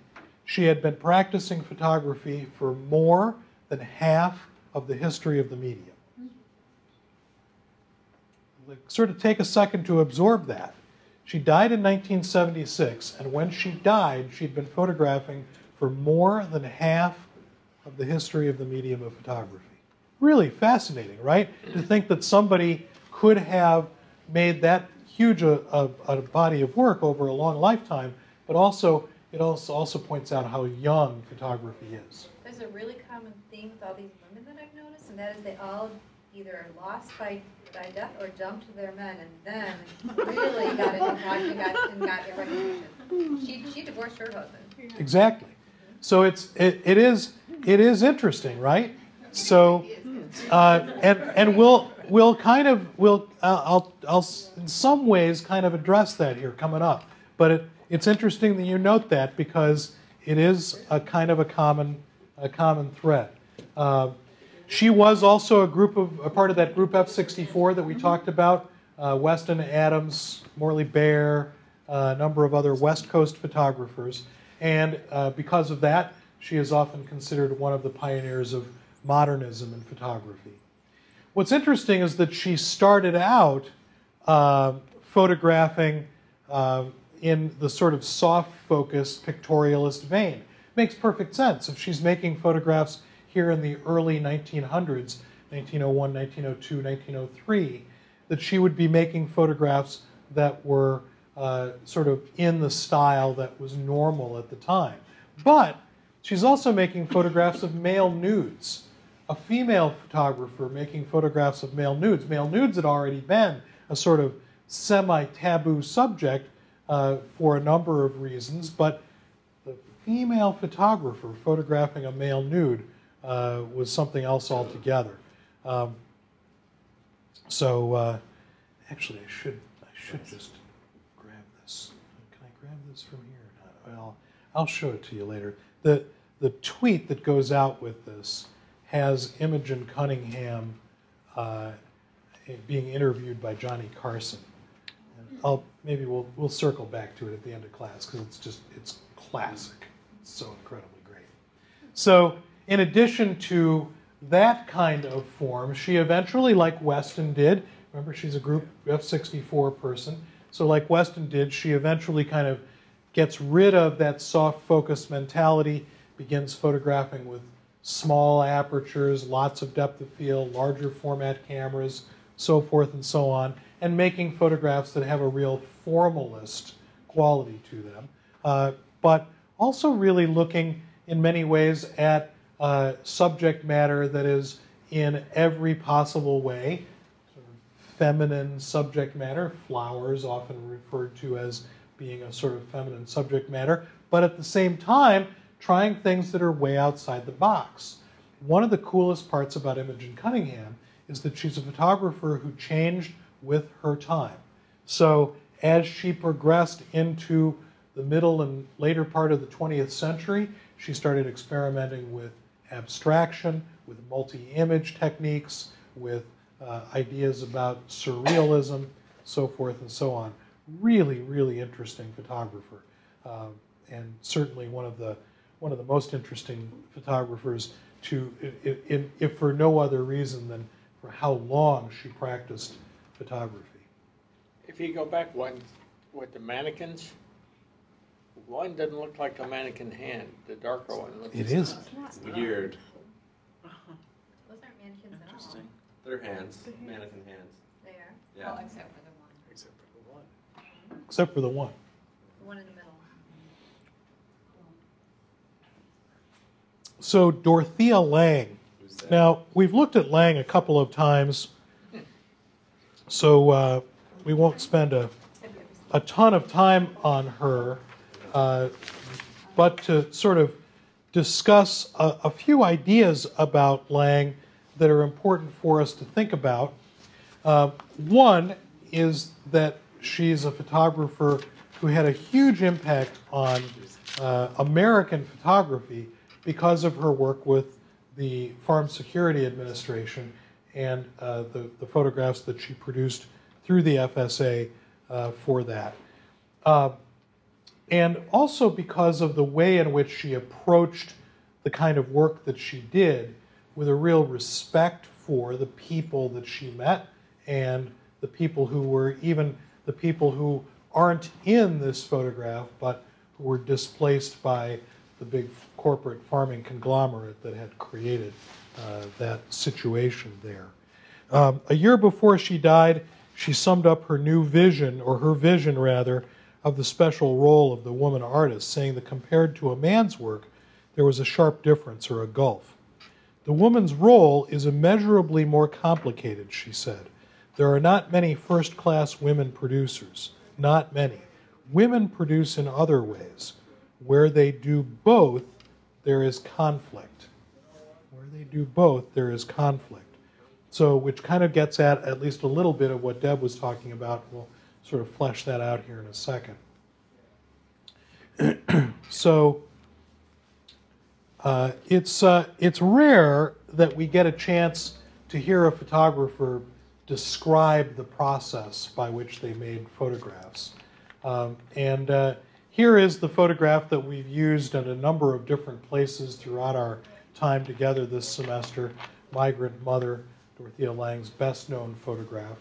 she had been practicing photography for more than half of the history of the medium. Sort of take a second to absorb that. She died in 1976, and when she died, she'd been photographing for more than half of the history of the medium of photography. Really fascinating, right? To think that somebody could have made that huge a, a, a body of work over a long lifetime, but also it also, also points out how young photography is. There's a really common theme with all these women that I've noticed, and that is they all either lost by by death or dumped their men and then really got into and got, and got their recognition. She, she divorced her husband. Exactly. So it's it, it is it is interesting, right? So uh, and and we'll we'll kind of we'll uh, I'll I'll in some ways kind of address that here coming up. But it, it's interesting that you note that because it is a kind of a common a common thread. Uh, she was also a group of a part of that group F64 that we talked about. Uh, Weston Adams, Morley Baer, uh, a number of other West Coast photographers, and uh, because of that, she is often considered one of the pioneers of modernism in photography. What's interesting is that she started out uh, photographing uh, in the sort of soft focused pictorialist vein. Makes perfect sense. If she's making photographs here in the early 1900s, 1901, 1902, 1903, that she would be making photographs that were uh, sort of in the style that was normal at the time. But she's also making photographs of male nudes. A female photographer making photographs of male nudes. Male nudes had already been a sort of semi taboo subject uh, for a number of reasons, but the female photographer photographing a male nude uh, was something else altogether. Um, so, uh, actually, I should I should just grab this. Can I grab this from here? Well, I'll show it to you later. the The tweet that goes out with this has Imogen Cunningham uh, being interviewed by Johnny Carson. And I'll maybe we'll we'll circle back to it at the end of class because it's just it's classic. It's so incredibly great. So in addition to that kind of form, she eventually, like Weston did, remember she's a group F64 person, so like Weston did, she eventually kind of gets rid of that soft focus mentality, begins photographing with small apertures, lots of depth of field, larger format cameras, so forth and so on, and making photographs that have a real formalist quality to them, uh, but also really looking in many ways at uh, subject matter that is in every possible way, sort of feminine subject matter, flowers often referred to as being a sort of feminine subject matter, but at the same time, trying things that are way outside the box. One of the coolest parts about Imogen Cunningham is that she's a photographer who changed with her time. So as she progressed into the middle and later part of the 20th century, she started experimenting with abstraction, with multi-image techniques, with uh, ideas about surrealism, so forth and so on. Really, really interesting photographer, um, and certainly one of the one of the most interesting photographers to, if, if for no other reason than for how long she practiced photography. If you go back one with the mannequins, one doesn't look like a mannequin hand. The darker one looks. It is. It's weird. *laughs* Those aren't mannequins at all. Interesting, They're hands, mannequin hands. They are, Yeah. Well, except for the one. except for the one. except for the one. the one in the middle. So Dorothea Lange. Now we've looked at Lange a couple of times, so uh, we won't spend a, a ton of time on her, uh, but to sort of discuss a, a few ideas about Lange that are important for us to think about. Uh, one is that she's a photographer who had a huge impact on uh, American photography because of her work with the Farm Security Administration and uh, the, the photographs that she produced through the FSA uh, for that. Uh, and also because of the way in which she approached the kind of work that she did with a real respect for the people that she met and the people who were even the people who aren't in this photograph but who were displaced by the big corporate farming conglomerate that had created uh, that situation there. Um, a year before she died, she summed up her new vision, or her vision rather, of the special role of the woman artist, saying that compared to a man's work, there was a sharp difference or a gulf. The woman's role is immeasurably more complicated, she said. There are not many first class women producers, not many. Women produce in other ways. Where they do both, there is conflict. Where they do both, there is conflict. So, which kind of gets at at least a little bit of what Deb was talking about. We'll sort of flesh that out here in a second. *clears throat* so, uh, it's, uh, it's rare that we get a chance to hear a photographer describe the process by which they made photographs. Um, and uh, here is the photograph that we've used in a number of different places throughout our time together this semester Migrant Mother, Dorothea Lange's best known photograph.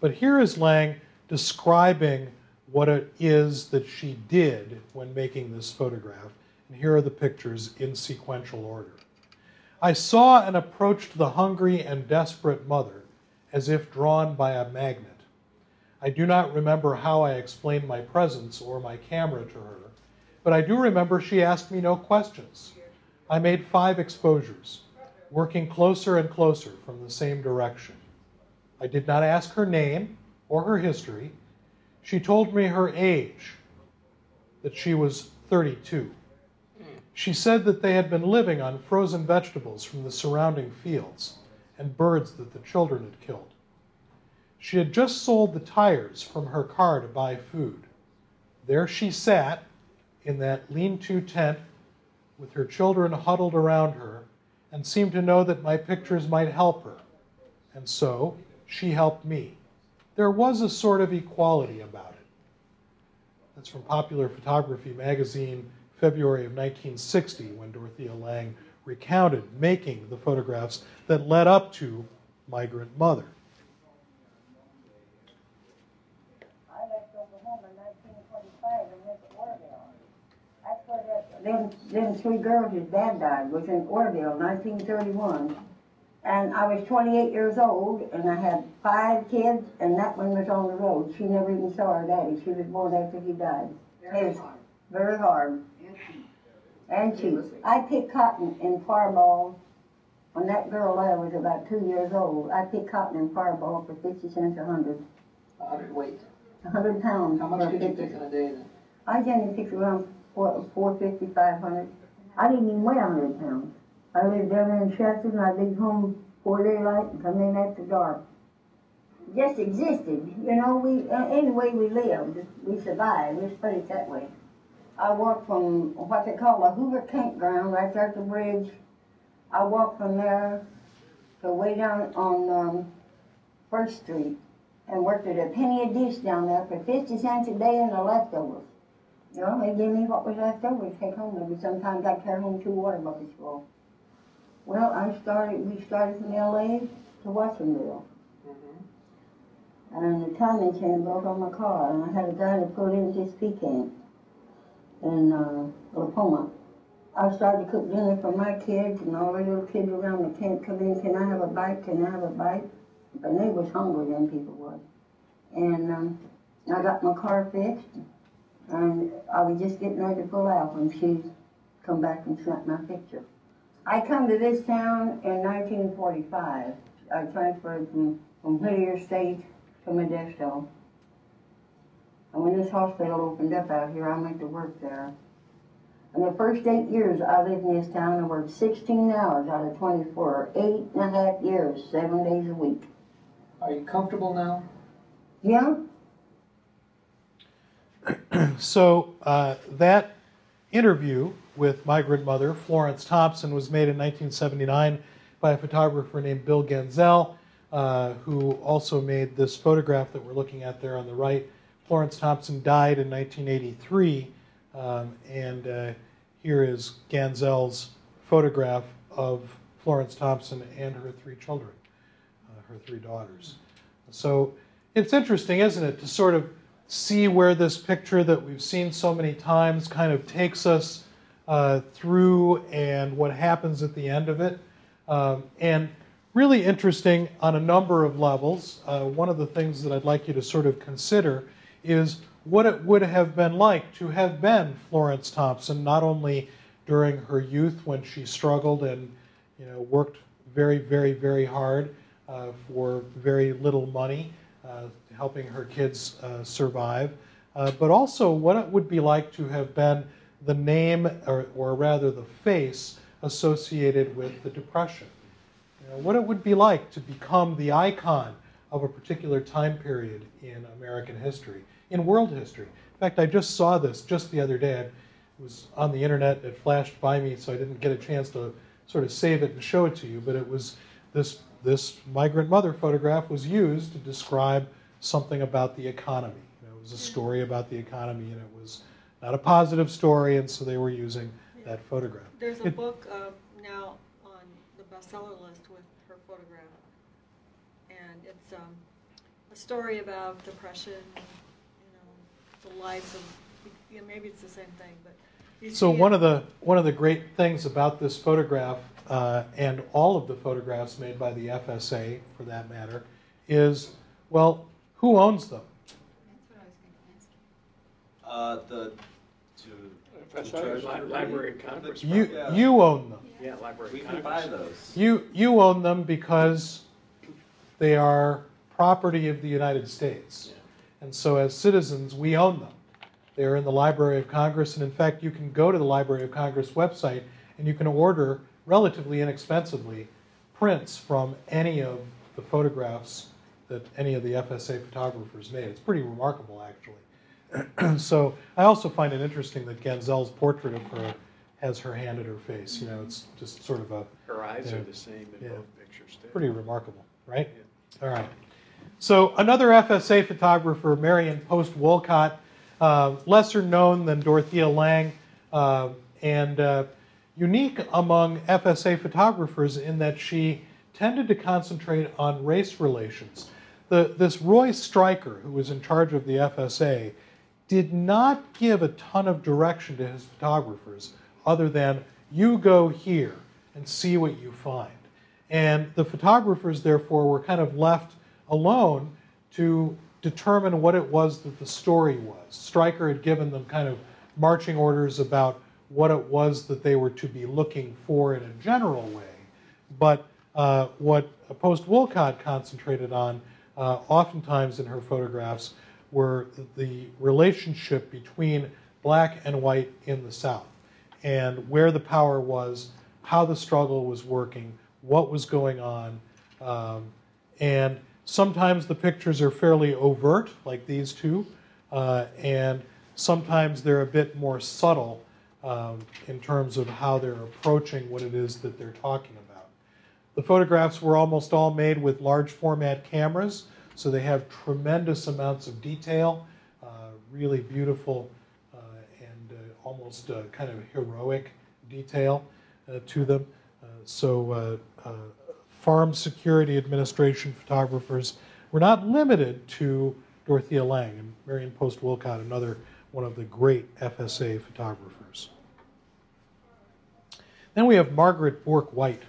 But here is Lange describing what it is that she did when making this photograph. And here are the pictures in sequential order. I saw and approached the hungry and desperate mother as if drawn by a magnet. I do not remember how I explained my presence or my camera to her, but I do remember she asked me no questions. I made five exposures, working closer and closer from the same direction. I did not ask her name or her history. She told me her age, that she was 32. She said that they had been living on frozen vegetables from the surrounding fields and birds that the children had killed. She had just sold the tires from her car to buy food. There she sat in that lean to tent with her children huddled around her and seemed to know that my pictures might help her. And so she helped me. There was a sort of equality about it. That's from Popular Photography magazine, February of 1960, when Dorothea Lange recounted making the photographs that led up to Migrant Mother. I left Oklahoma in nineteen twenty-five and went to Oroville. That's where that, them, them three girls, his dad died, was in Oroville, nineteen thirty-one. And I was twenty-eight years old, and I had five kids, and that one was on the road. She never even saw her daddy. She was born after he died. Very hard. Very hard. And cheap. I picked cotton in Firebaugh. When that girl there was about two years old, I picked cotton in Firebaugh for fifty cents a hundred. A hundred weight. A hundred pounds. How much did you 50 take in a day then? I generally pick around fifty, five hundred. I didn't even weigh a hundred pounds. I lived down in Chester and I'd leave home before daylight and come in after dark. Just existed, you know, we, uh, any way we lived, we survived, let's put it that way. I walked from what they call the Hoover Campground, right there at the bridge. I walked from there to way down on, um, First Street and worked at a penny a dish down there for fifty cents a day and the leftovers. Know, they gave me what was left over to take home. Maybe sometimes I carry home two water buckets full. Well, I started, we started from LA to Watsonville. And the timing chain broke on my car, and I had a guy to put in this pecan in uh, Nipomo. I started to cook dinner for my kids, and all the little kids around the camp come in, can I have a bite, can I have a bite? But they was hungry, them people was. And um, I got my car fixed, and I was just getting ready to pull out when she come back and snapped my picture. I come to this town in 1945. I transferred from, from Whittier State to Modesto. And when this hospital opened up out here, I went to work there. And the first eight years I lived in this town, I worked 16 hours out of 24, eight and a half years, seven days a week. Are you comfortable now? Yeah? *clears throat* So uh, that interview with migrant mother Florence Thompson was made in 1979 by a photographer named Bill Ganzel, uh, who also made this photograph that we're looking at there on the right. Florence Thompson died in 1983, um, and uh, here is Ganzel's photograph of Florence Thompson and her three children, uh, her three daughters. So it's interesting, isn't it, to sort of see where this picture that we've seen so many times kind of takes us uh, through and what happens at the end of it. Um, and really interesting on a number of levels. Uh, one of the things that I'd like you to sort of consider is what it would have been like to have been Florence Thompson, not only during her youth when she struggled and you know worked very, very, very hard uh, for very little money, uh, helping her kids uh, survive, uh, but also what it would be like to have been the name, or, or rather the face, associated with the Depression. You know, what it would be like to become the icon of a particular time period in American history, in world history. In fact, I just saw this just the other day. It was on the internet, it flashed by me, so I didn't get a chance to sort of save it and show it to you, but it was this, this migrant mother photograph was used to describe something about the economy. You know, it was a story about the economy, and it was not a positive story, and so they were using that photograph. There's a It- book uh, now on the bestseller list with her photograph. And it's um, a story about depression, you know, the lives of, yeah, maybe it's the same thing, but. So one it- of the one of the great things about this photograph uh, and all of the photographs made by the FSA, for that matter, is well, who owns them? That's what I was gonna ask you. Uh, the, to, to Treasury. Li- Library of Congress. You Yeah. you own them. Yeah, Library We of can Congress. buy those. You you own them because they are property of the United States, and so as citizens we own them. They are in the Library of Congress, and in fact, you can go to the Library of Congress website and you can order relatively inexpensively prints from any of the photographs that any of the FSA photographers made. It's pretty remarkable, actually. *clears throat* so I also find it interesting that Ganzel's portrait of her has her hand at her face. You know, it's just sort of a Her eyes Yeah. are the same in Yeah. both pictures, too. pretty remarkable, right? All right. So another FSA photographer, Marion Post Wolcott, uh, lesser known than Dorothea Lange, uh, and uh, unique among FSA photographers in that she tended to concentrate on race relations. The, this Roy Stryker, who was in charge of the FSA, did not give a ton of direction to his photographers other than you go here and see what you find. And the photographers, therefore, were kind of left alone to determine what it was that the story was. Stryker had given them kind of marching orders about what it was that they were to be looking for in a general way. But uh, what Post Wolcott concentrated on, uh, oftentimes in her photographs, were the relationship between black and white in the South and where the power was, how the struggle was working, what was going on. Um, and sometimes the pictures are fairly overt, like these two, uh, and sometimes they're a bit more subtle um, in terms of how they're approaching what it is that they're talking about. The photographs were almost all made with large format cameras, so they have tremendous amounts of detail, uh, really beautiful uh, and uh, almost uh, kind of heroic detail uh, to them. Uh, so Farm Security Administration photographers were not limited to Dorothea Lange and Marion Post Wolcott, another one of the great FSA photographers. Then we have Margaret Bourke White.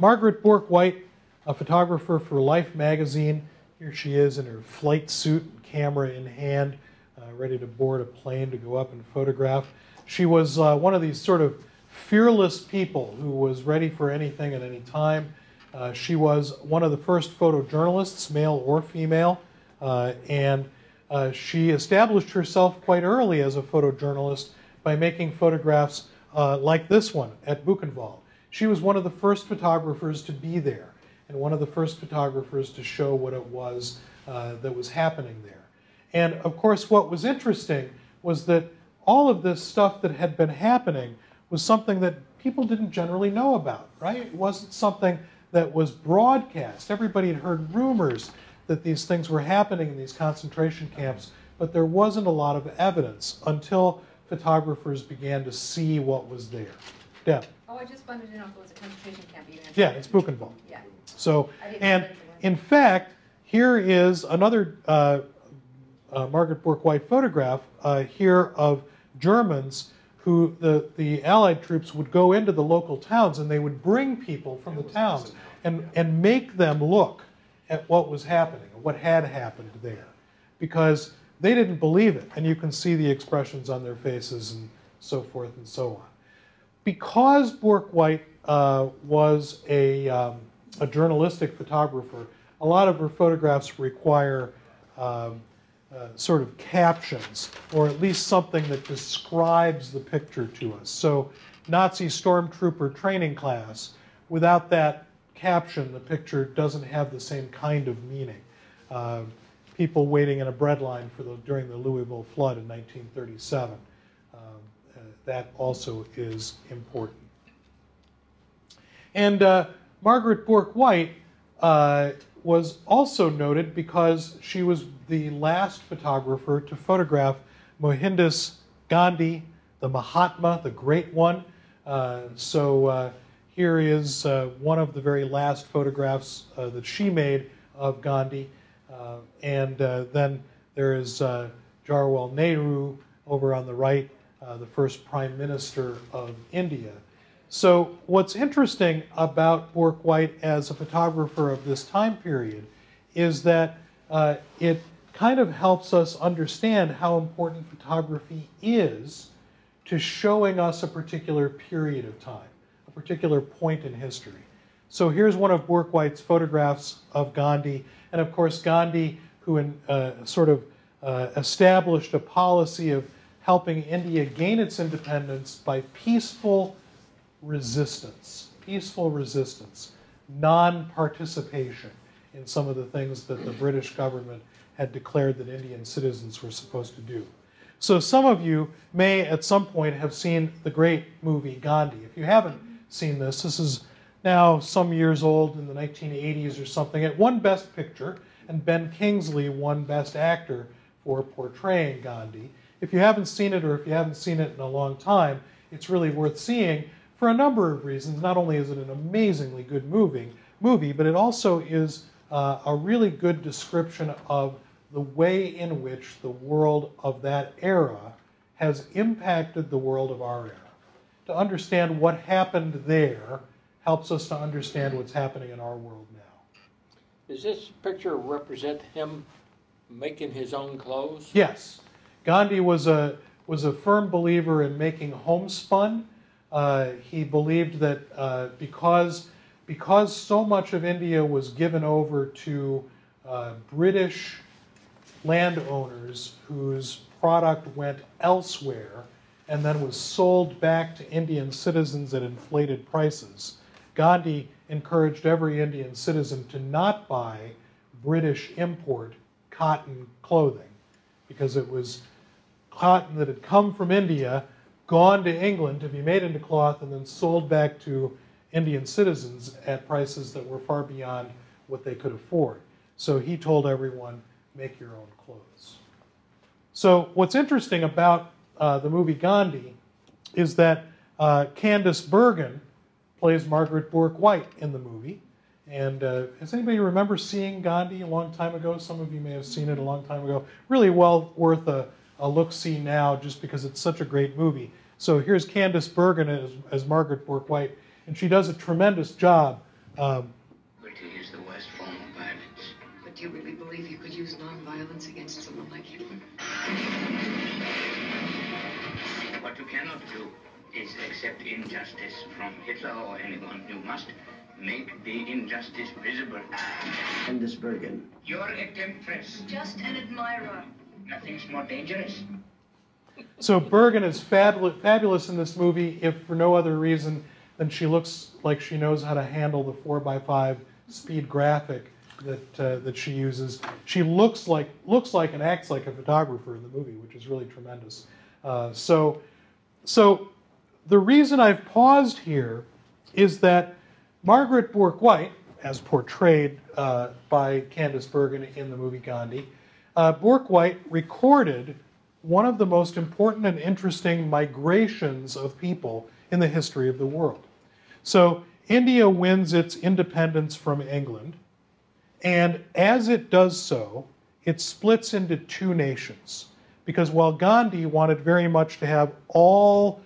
Margaret Bourke White, a photographer for Life magazine. Here she is in her flight suit, camera in hand, uh, ready to board a plane to go up and photograph. She was uh, one of these sort of fearless people who was ready for anything at any time. Uh, she was one of the first photojournalists, male or female, uh, and uh, she established herself quite early as a photojournalist by making photographs uh, like this one at Buchenwald. She was one of the first photographers to be there and one of the first photographers to show what it was uh, that was happening there. And of course, what was interesting was that all of this stuff that had been happening was something that people didn't generally know about, right? It wasn't something that was broadcast. Everybody had heard rumors that these things were happening in these concentration camps, but there wasn't a lot of evidence until photographers began to see what was there. Deb. Oh, I just wanted to know if it was a concentration camp. Even yeah, it's Buchenwald. Yeah. So, and in fact, here is another uh, uh, Margaret Bourke White photograph uh, here of Germans who the, the Allied troops would go into the local towns and they would bring people from the towns and, and make them look at what was happening, what had happened there, because they didn't believe it. And you can see the expressions on their faces and so forth and so on. Because Bourke White uh, was a, um, a journalistic photographer, a lot of her photographs require um, uh, sort of captions, or at least something that describes the picture to us. So, Nazi stormtrooper training class, without that caption, the picture doesn't have the same kind of meaning. Uh, people waiting in a bread line for the, during the Louisville flood in 1937. Um, that also is important. And uh, Margaret Bourke White uh, was also noted because she was the last photographer to photograph Mohandas Gandhi, the Mahatma, the great one. Uh, so uh, here is uh, one of the very last photographs uh, that she made of Gandhi. And then there is Jawaharlal Nehru over on the right, the first prime minister of India. So, what's interesting about Bourke White as a photographer of this time period is that uh, it kind of helps us understand how important photography is to showing us a particular period of time, a particular point in history. So, here's one of Bourke White's photographs of Gandhi. And of course, Gandhi, who in, uh, sort of uh, established a policy of helping India gain its independence by peaceful resistance, peaceful resistance, non participation in some of the things that the British government had declared that Indian citizens were supposed to do. So, some of you may at some point have seen the great movie Gandhi. If you haven't seen this, this is now some years old in the 1980s or something. It won Best Picture, and Ben Kingsley won Best Actor for portraying Gandhi. If you haven't seen it, or if you haven't seen it in a long time, it's really worth seeing for a number of reasons. Not only is it an amazingly good movie, movie but it also is uh, a really good description of the way in which the world of that era has impacted the world of our era. To understand what happened there helps us to understand what's happening in our world now. Does this picture represent him making his own clothes? Yes, Gandhi was a was a firm believer in making homespun. Uh, he believed that uh, because because so much of India was given over to uh, British landowners whose product went elsewhere and then was sold back to Indian citizens at inflated prices, Gandhi encouraged every Indian citizen to not buy British import cotton clothing because it was cotton that had come from India, gone to England to be made into cloth, and then sold back to Indian citizens at prices that were far beyond what they could afford. So he told everyone, make your own clothes. So, what's interesting about uh, the movie Gandhi is that uh, Candice Bergen plays Margaret Bourke White in the movie. And uh, does anybody remember seeing Gandhi a long time ago? Some of you may have seen it a long time ago. Really well worth a, a look see now just because it's such a great movie. So here's Candice Bergen as, as Margaret Bourke White, and she does a tremendous job. Um, use the worst form of violence. But do you really believe you could use nonviolence against someone like Hitler? What you cannot do is accept injustice from Hitler or anyone. You must make the injustice visible. Candice Bergen. You're a temptress. Just an admirer. Nothing's more dangerous. So Bergen is fabulous, fabulous in this movie, if for no other reason than she looks like she knows how to handle the 4x5 speed graphic that uh, that she uses. She looks like looks like and acts like a photographer in the movie, which is really tremendous. Uh, so, so the reason I've paused here is that Margaret Bourke White, as portrayed uh, by Candice Bergen in the movie Gandhi, uh, White recorded one of the most important and interesting migrations of people in the history of the world. So, India wins its independence from England, and as it does so, it splits into two nations. Because while Gandhi wanted very much to have all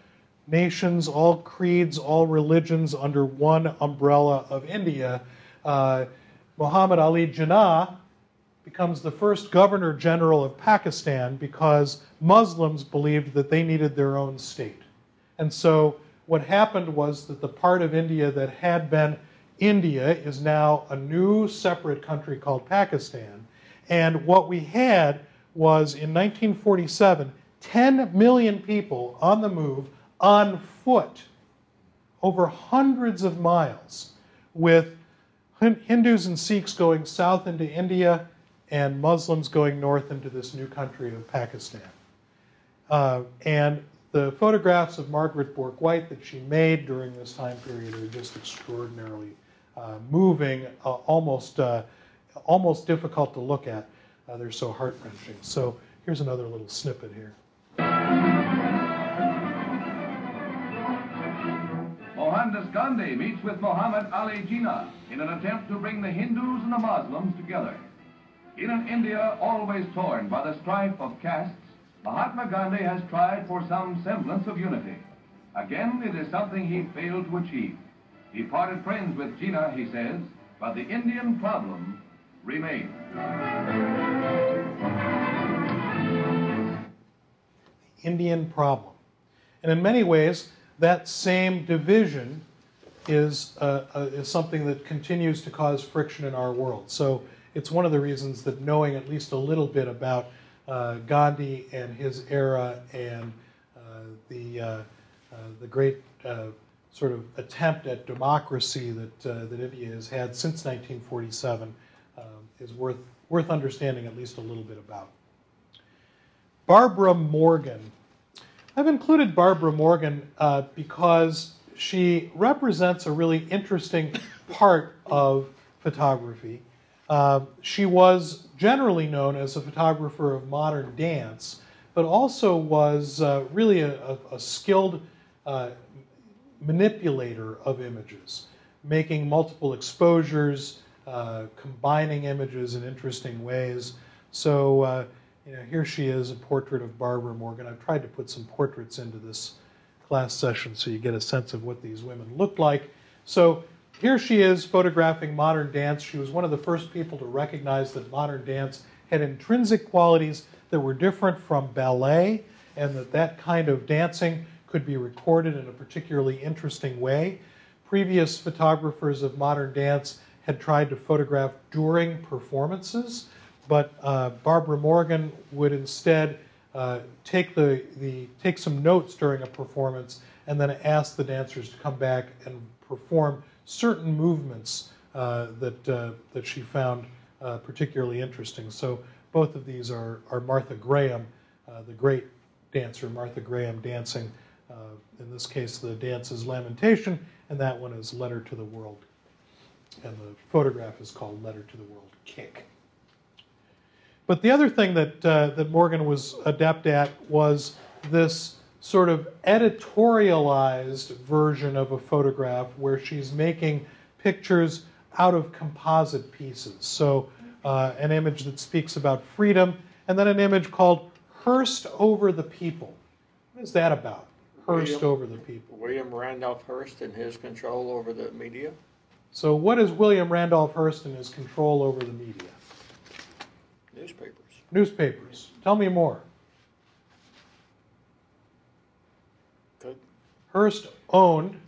nations, all creeds, all religions under one umbrella of India, uh, Muhammad Ali Jinnah becomes the first governor general of Pakistan because Muslims believed that they needed their own state. And so what happened was that the part of India that had been India is now a new separate country called Pakistan. And what we had was in 1947, 10 million people on the move on foot over hundreds of miles, with Hindus and Sikhs going south into India and Muslims going north into this new country of Pakistan. Uh, and the photographs of Margaret Bourke White that she made during this time period are just extraordinarily uh, moving, uh, almost, uh, almost difficult to look at. Uh, they're so heart wrenching. So here's another little snippet here. Mohandas Gandhi meets with Muhammad Ali Jinnah in an attempt to bring the Hindus and the Muslims together. In an India always torn by the strife of castes, Mahatma Gandhi has tried for some semblance of unity. Again, it is something he failed to achieve. He parted friends with Jinnah, he says, but the Indian problem remains. The Indian problem. And in many ways, that same division is, uh, uh, is something that continues to cause friction in our world. So it's one of the reasons that knowing at least a little bit about uh, Gandhi and his era and uh, the, uh, uh, the great sort of attempt at democracy that, that India has had since 1947 um, is worth, worth understanding at least a little bit about. Barbara Morgan I've included Barbara Morgan uh, because she represents a really interesting part of photography. Uh, she was generally known as a photographer of modern dance, but also was uh, really a, a, a skilled uh, manipulator of images, making multiple exposures, uh, combining images in interesting ways. So uh, you know, here she is, a portrait of Barbara Morgan. I've tried to put some portraits into this class session so you get a sense of what these women looked like. So here she is photographing modern dance. She was one of the first people to recognize that modern dance had intrinsic qualities that were different from ballet, and that that kind of dancing could be recorded in a particularly interesting way. Previous photographers of modern dance had tried to photograph during performances, but uh, Barbara Morgan would instead uh, take, the, the, take some notes during a performance and then ask the dancers to come back and perform certain movements uh, that, uh, that she found uh, particularly interesting. So both of these are, are Martha Graham, the great dancer Martha Graham dancing. in this case, the dance is Lamentation, and that one is Letter to the World. And the photograph is called Letter to the World Kick. But the other thing that, uh, that Morgan was adept at was this sort of editorialized version of a photograph where she's making pictures out of composite pieces. So, uh, an image that speaks about freedom, and then an image called Hearst Over the People. What is that about? Hearst William, over the people. William Randolph Hearst and his control over the media. So, what is William Randolph Hearst and his control over the media? Newspapers. Newspapers. Tell me more. Good. Hearst owned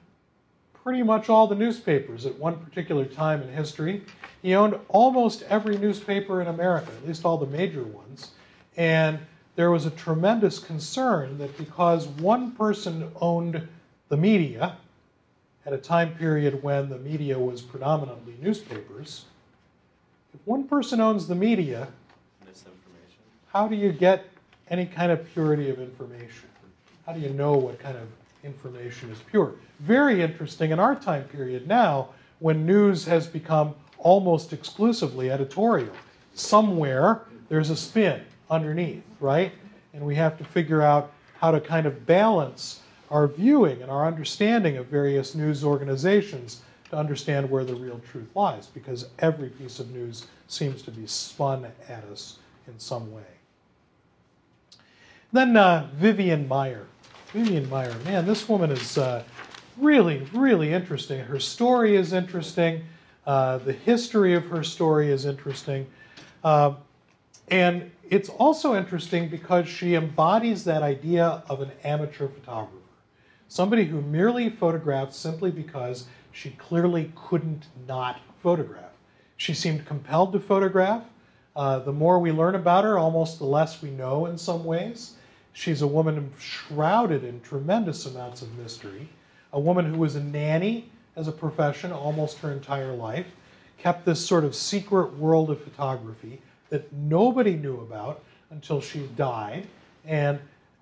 pretty much all the newspapers at one particular time in history. He owned almost every newspaper in America, at least all the major ones. And there was a tremendous concern that because one person owned the media at a time period when the media was predominantly newspapers, if one person owns the media, how do you get any kind of purity of information? How do you know what kind of information is pure? Very interesting in our time period now when news has become almost exclusively editorial. Somewhere there's a spin underneath, right? And we have to figure out how to kind of balance our viewing and our understanding of various news organizations to understand where the real truth lies, because every piece of news seems to be spun at us in some way. Then uh, Vivian Maier. Vivian Maier, man, this woman is uh, really, really interesting. Her story is interesting. Uh, the history of her story is interesting. Uh, and it's also interesting because she embodies that idea of an amateur photographer. Somebody who merely photographed simply because she clearly couldn't not photograph. She seemed compelled to photograph. Uh, the more we learn about her, almost the less we know in some ways. She's a woman shrouded in tremendous amounts of mystery, a woman who was a nanny as a profession almost her entire life, kept this sort of secret world of photography that nobody knew about until she died. And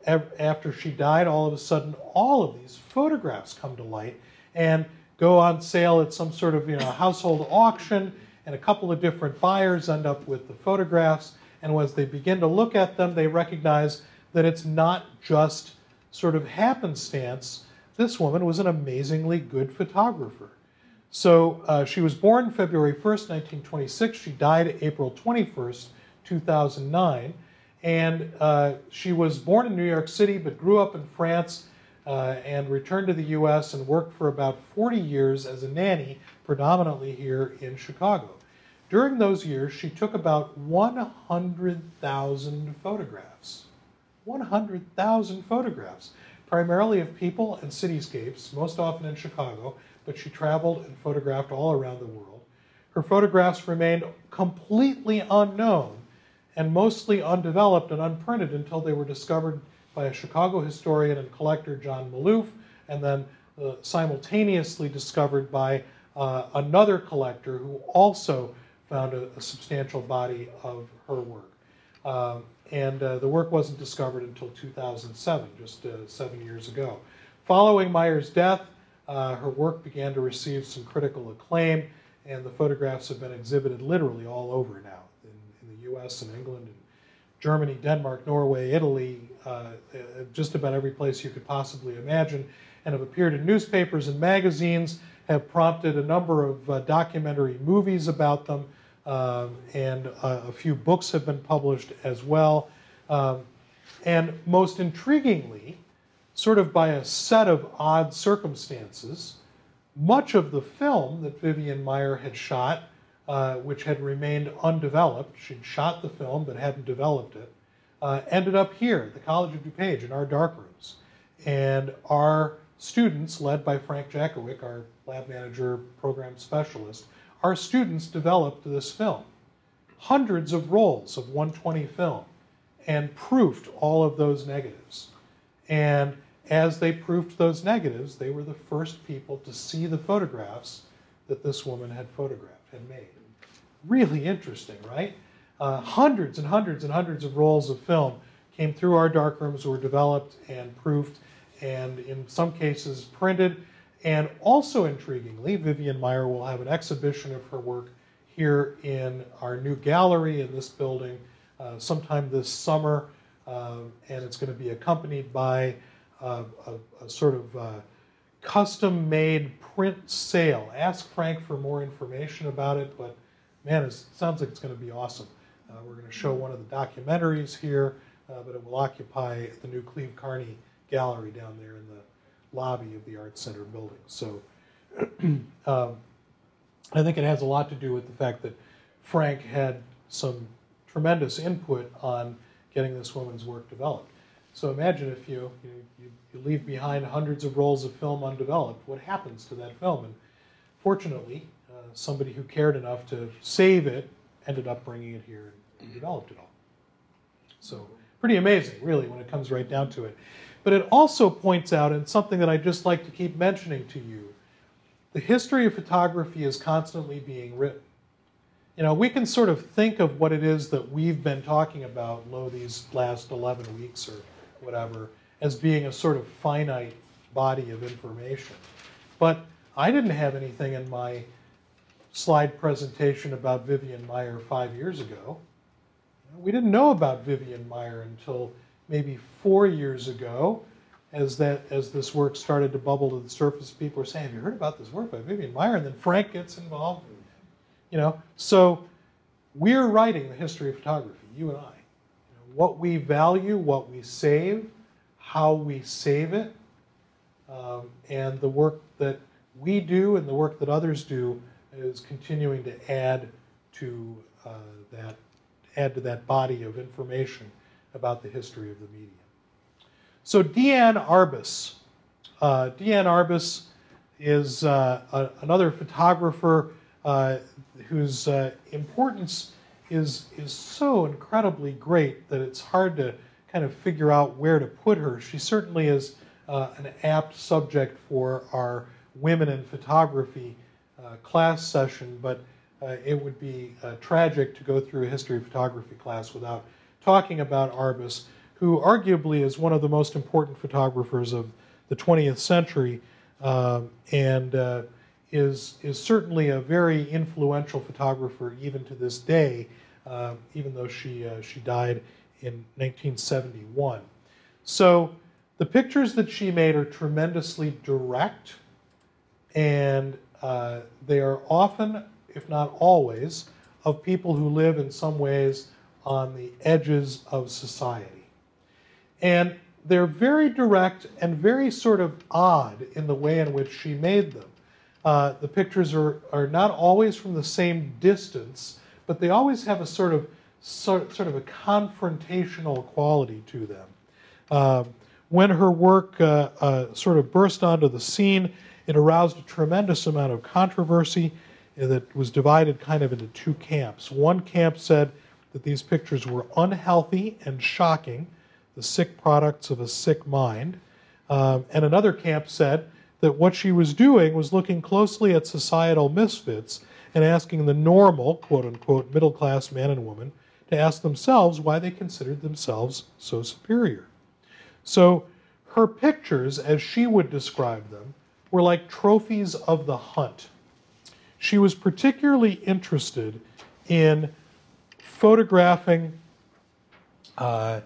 after she died, all of a sudden, all of these photographs come to light and go on sale at some sort of you know household auction, and a couple of different buyers end up with the photographs. And as they begin to look at them, they recognize that it's not just sort of happenstance. This woman was an amazingly good photographer. So uh, she was born February 1st, 1926. She died April 21st, 2009. And uh, she was born in New York City but grew up in France uh, and returned to the U.S. and worked for about 40 years as a nanny, predominantly here in Chicago. During those years, she took about 100,000 photographs. 100,000 photographs, primarily of people and cityscapes, most often in Chicago, but she traveled and photographed all around the world. Her photographs remained completely unknown and mostly undeveloped and unprinted until they were discovered by a Chicago historian and collector, John Maloof, and then uh, simultaneously discovered by uh, another collector who also found a, a substantial body of her work. Um, and uh, the work wasn't discovered until 2007, just uh, seven years ago. Following Maier's death, uh, her work began to receive some critical acclaim, and the photographs have been exhibited literally all over now in, in the US and England and Germany, Denmark, Norway, Italy, uh, uh, just about every place you could possibly imagine, and have appeared in newspapers and magazines, have prompted a number of uh, documentary movies about them. Um, and a few books have been published as well. Um, and most intriguingly, sort of by a set of odd circumstances, much of the film that Vivian Maier had shot uh, which had remained undeveloped. She'd shot the film but hadn't developed it. Uh, ended up here at the College of DuPage in our darkrooms. And our students, led by Frank Jackowiak, our lab manager, program specialist, our students developed this film. Hundreds of rolls of 120 film and proofed all of those negatives. And as they proofed those negatives, they were the first people to see the photographs that this woman had photographed, had made. Really interesting, right? Uh, hundreds and hundreds and hundreds of rolls of film came through our darkrooms, were developed and proofed, and in some cases printed. And also intriguingly, Vivian Maier will have an exhibition of her work here in our new gallery in this building uh, sometime this summer, uh, and it's going to be accompanied by uh, a, a, sort of uh, custom made print sale. Ask Frank for more information about it, but man, it sounds like it's going to be awesome. Uh, we're going to show one of the documentaries here, uh, but it will occupy the new Cleve Carney Gallery down there in the lobby of the Arts Center building. So *clears throat* um, I think it has a lot to do with the fact that Frank had some tremendous input on getting this woman's work developed. So imagine if you, you, you, you leave behind hundreds of rolls of film undeveloped, what happens to that film? And fortunately, uh, somebody who cared enough to save it ended up bringing it here and developed it all. So pretty amazing, really, when it comes right down to it. But it also points out, and something that I just like to keep mentioning to you, the history of photography is constantly being written. You know, we can sort of think of what it is that we've been talking about, lo, these last 11 weeks or whatever, as being a sort of finite body of information. But I didn't have anything in my slide presentation about Vivian Maier five years ago. We didn't know about Vivian Maier until maybe four years ago, as that as this work started to bubble to the surface. People were saying, "Have you heard about this work by Vivian Maier?" And then Frank gets involved. You know, so we're writing the history of photography, you and I. You know, what we value, what we save, how we save it, um, and the work that we do and the work that others do is continuing to add to uh, that add to that body of information about the history of the medium. So Diane Arbus. Uh, Diane Arbus is uh, a, another photographer uh, whose uh, importance is, is so incredibly great that it's hard to kind of figure out where to put her. She certainly is uh, an apt subject for our Women in Photography uh, class session, but it would be tragic to go through a history of photography class without talking about Arbus, who arguably is one of the most important photographers of the 20th century um, and uh, is, is certainly a very influential photographer even to this day, uh, even though she, she died in 1971. So the pictures that she made are tremendously direct and uh, they are often, if not always, of people who live in some ways on the edges of society. And they're very direct and very sort of odd in the way in which she made them. Uh, the pictures are, are not always from the same distance, but they always have a sort of sort, sort of a confrontational quality to them. Uh, when her work uh, uh sort of burst onto the scene, it aroused a tremendous amount of controversy that was divided kind of into two camps. One camp said that these pictures were unhealthy and shocking, the sick products of a sick mind. Um, and another camp said that what she was doing was looking closely at societal misfits and asking the normal, quote unquote, middle class man and woman to ask themselves why they considered themselves so superior. So her pictures, as she would describe them, were like trophies of the hunt. She was particularly interested in photographing uh,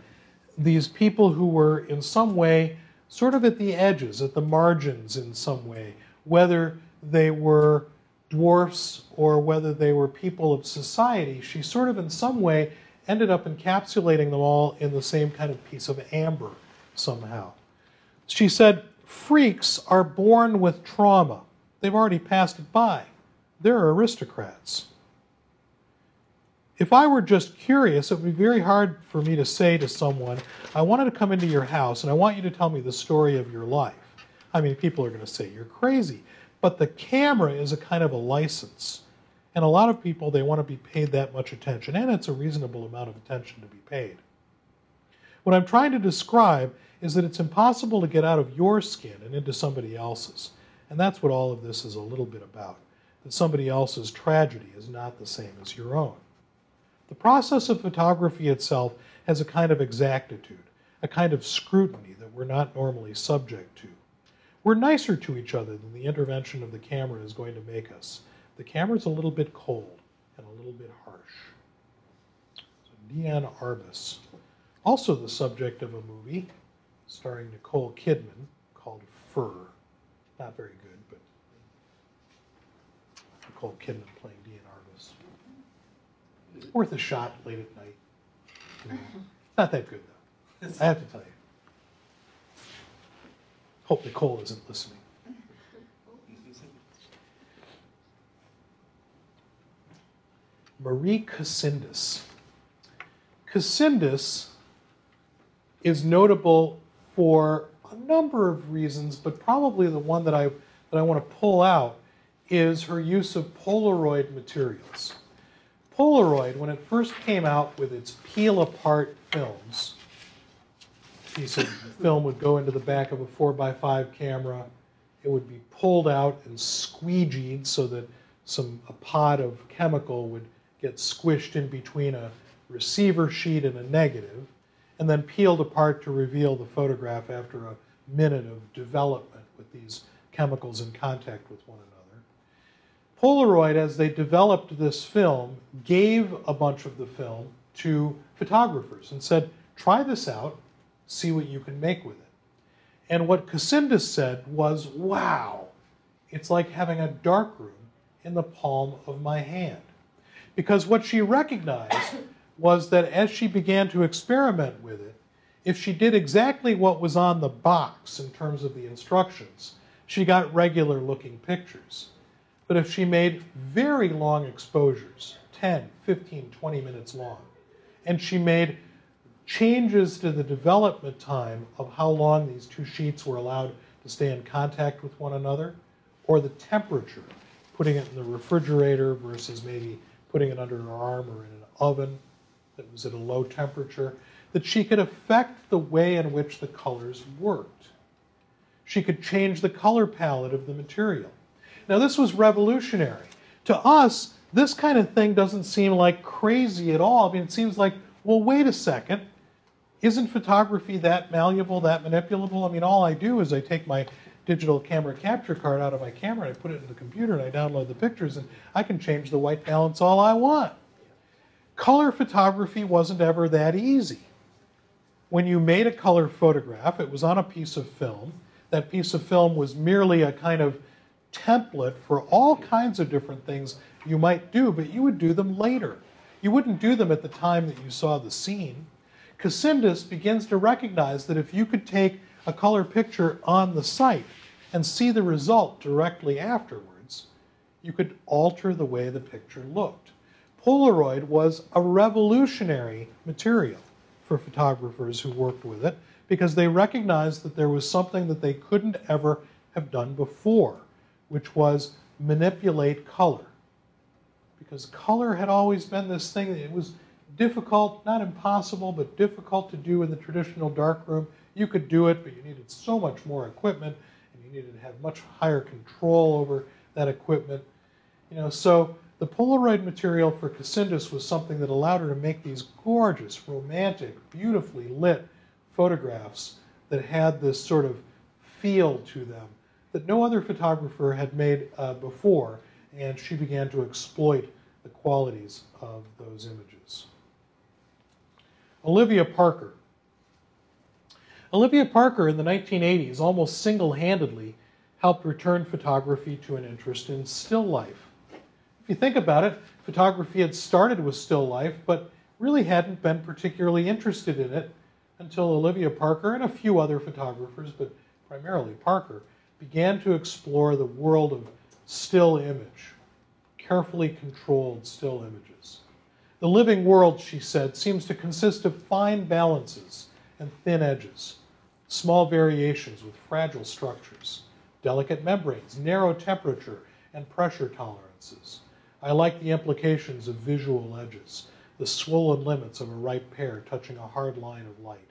these people who were, in some way, sort of at the edges, at the margins in some way, whether they were dwarfs or whether they were people of society. She sort of, in some way, ended up encapsulating them all in the same kind of piece of amber somehow. She said, Freaks are born with trauma. They've already passed it by. They're aristocrats. If I were just curious, it would be very hard for me to say to someone, I wanted to come into your house and I want you to tell me the story of your life. I mean, people are going to say you're crazy. But the camera is a kind of a license. And a lot of people, they want to be paid that much attention, and it's a reasonable amount of attention to be paid. What I'm trying to describe is that it's impossible to get out of your skin and into somebody else's. And that's what all of this is a little bit about. That somebody else's tragedy is not the same as your own. The process of photography itself has a kind of exactitude, a kind of scrutiny that we're not normally subject to. We're nicer to each other than the intervention of the camera is going to make us. The camera's a little bit cold and a little bit harsh. So Arbus, also the subject of a movie starring Nicole Kidman called Fur. Not very good, but Nicole Kidman playing Diane Worth a shot late at night. Mm-hmm. Not that good, though. I have to tell you. Hope Nicole isn't listening. Marie Cosindas. Cosindas is notable for a number of reasons, but probably the one that I, that I want to pull out is her use of Polaroid materials. Polaroid, when it first came out with its peel apart films, piece of film would go into the back of a 4x5 camera. It would be pulled out and squeegeed so that some a pod of chemical would get squished in between a receiver sheet and a negative, and then peeled apart to reveal the photograph after a minute of development with these chemicals in contact with one another. Polaroid, as they developed this film, gave a bunch of the film to photographers and said, try this out, see what you can make with it. And what Cosindas said was, wow, it's like having a darkroom in the palm of my hand. Because what she recognized was that as she began to experiment with it, if she did exactly what was on the box in terms of the instructions, she got regular looking pictures. But if she made very long exposures, 10, 15, 20 minutes long, and she made changes to the development time of how long these two sheets were allowed to stay in contact with one another, or the temperature, putting it in the refrigerator versus maybe putting it under her arm or in an oven that was at a low temperature, that she could affect the way in which the colors worked. She could change the color palette of the material. Now, this was revolutionary. To us, this kind of thing doesn't seem like crazy at all. I mean, it seems like, well, wait a second. Isn't photography that malleable, that manipulable? I mean, all I do is I take my digital camera capture card out of my camera and I put it in the computer and I download the pictures and I can change the white balance all I want. Color photography wasn't ever that easy. When you made a color photograph, it was on a piece of film. That piece of film was merely a kind of template for all kinds of different things you might do, but you would do them later. You wouldn't do them at the time that you saw the scene. Cosindas begins to recognize that if you could take a color picture on the site and see the result directly afterwards, you could alter the way the picture looked. Polaroid was a revolutionary material for photographers who worked with it because they recognized that there was something that they couldn't ever have done before, which was manipulate color. Because color had always been this thing that it was difficult, not impossible, but difficult to do in the traditional darkroom. You could do it, but you needed so much more equipment, and you needed to have much higher control over that equipment. You know, so the Polaroid material for Cosindas was something that allowed her to make these gorgeous, romantic, beautifully lit photographs that had this sort of feel to them that no other photographer had made uh, before, and she began to exploit the qualities of those images. Olivia Parker. Olivia Parker in the 1980s almost single handedly helped return photography to an interest in still life. If you think about it, photography had started with still life, but really hadn't been particularly interested in it until Olivia Parker and a few other photographers, but primarily Parker, began to explore the world of still image, carefully controlled still images. The living world, she said, seems to consist of fine balances and thin edges, small variations with fragile structures, delicate membranes, narrow temperature and pressure tolerances. I like the implications of visual edges, the swollen limits of a ripe pear touching a hard line of light,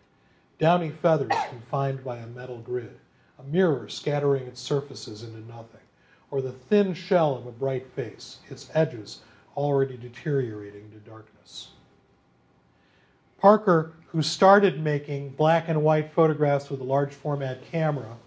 downy feathers confined by a metal grid, a mirror scattering its surfaces into nothing, or the thin shell of a bright face, its edges already deteriorating to darkness. Parker, who started making black and white photographs with a large format camera,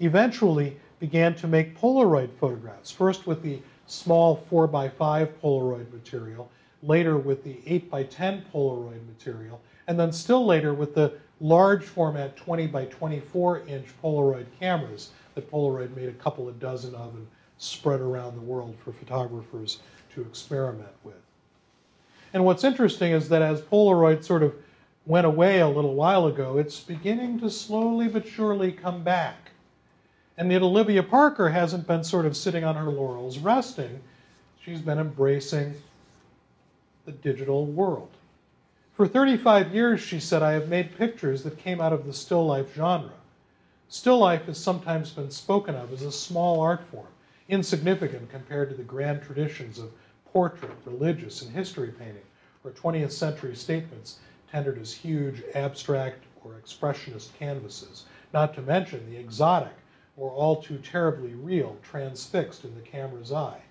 eventually began to make Polaroid photographs, first with the small 4x5 Polaroid material, later with the 8x10 Polaroid material, and then still later with the large format 20 by 24 inch Polaroid cameras that Polaroid made a couple of dozen of and spread around the world for photographers to experiment with. And what's interesting is that as Polaroid sort of went away a little while ago, it's beginning to slowly but surely come back. And yet Olivia Parker hasn't been sort of sitting on her laurels resting. She's been embracing the digital world. For 35 years, she said, I have made pictures that came out of the still life genre. Still life has sometimes been spoken of as a small art form, insignificant compared to the grand traditions of portrait, religious, and history painting, or 20th century statements tendered as huge abstract or expressionist canvases, not to mention the exotic or all too terribly real transfixed in the camera's eye.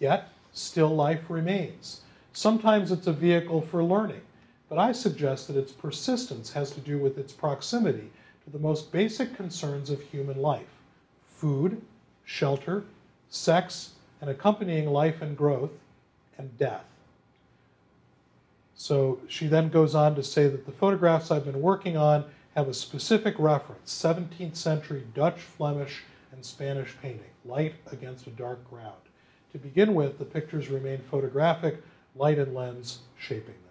Yet, still life remains. Sometimes it's a vehicle for learning, but I suggest that its persistence has to do with its proximity to the most basic concerns of human life food, shelter, sex, and accompanying life and growth, and death. So she then goes on to say that the photographs I've been working on have a specific reference 17th century Dutch, Flemish, and Spanish painting, light against a dark ground. To begin with, the pictures remain photographic, light and lens shaping them.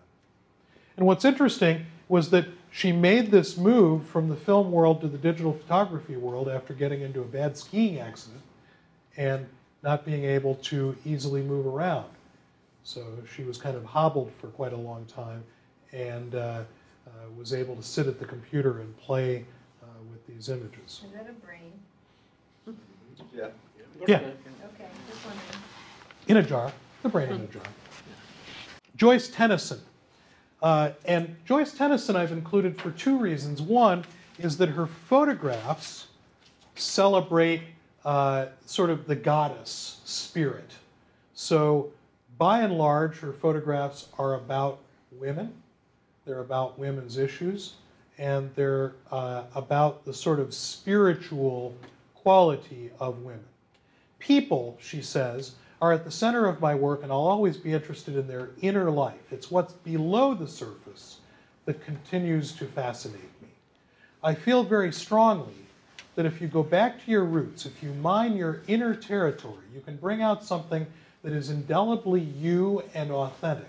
And what's interesting was that she made this move from the film world to the digital photography world after getting into a bad skiing accident and not being able to easily move around. So she was kind of hobbled for quite a long time and uh, uh, was able to sit at the computer and play uh, with these images. Is that a brain? Yeah. Yeah. Okay, just wondering. In a jar, the brain in a jar. Joyce Tenneson. Uh, and Joyce Tenneson I've included for two reasons. One is that her photographs celebrate uh, sort of the goddess spirit. So by and large, her photographs are about women. They're about women's issues, and they're uh, about the sort of spiritual quality of women. People, she says, are at the center of my work, and I'll always be interested in their inner life. It's what's below the surface that continues to fascinate me. I feel very strongly that if you go back to your roots, if you mine your inner territory, you can bring out something that is indelibly you and authentic.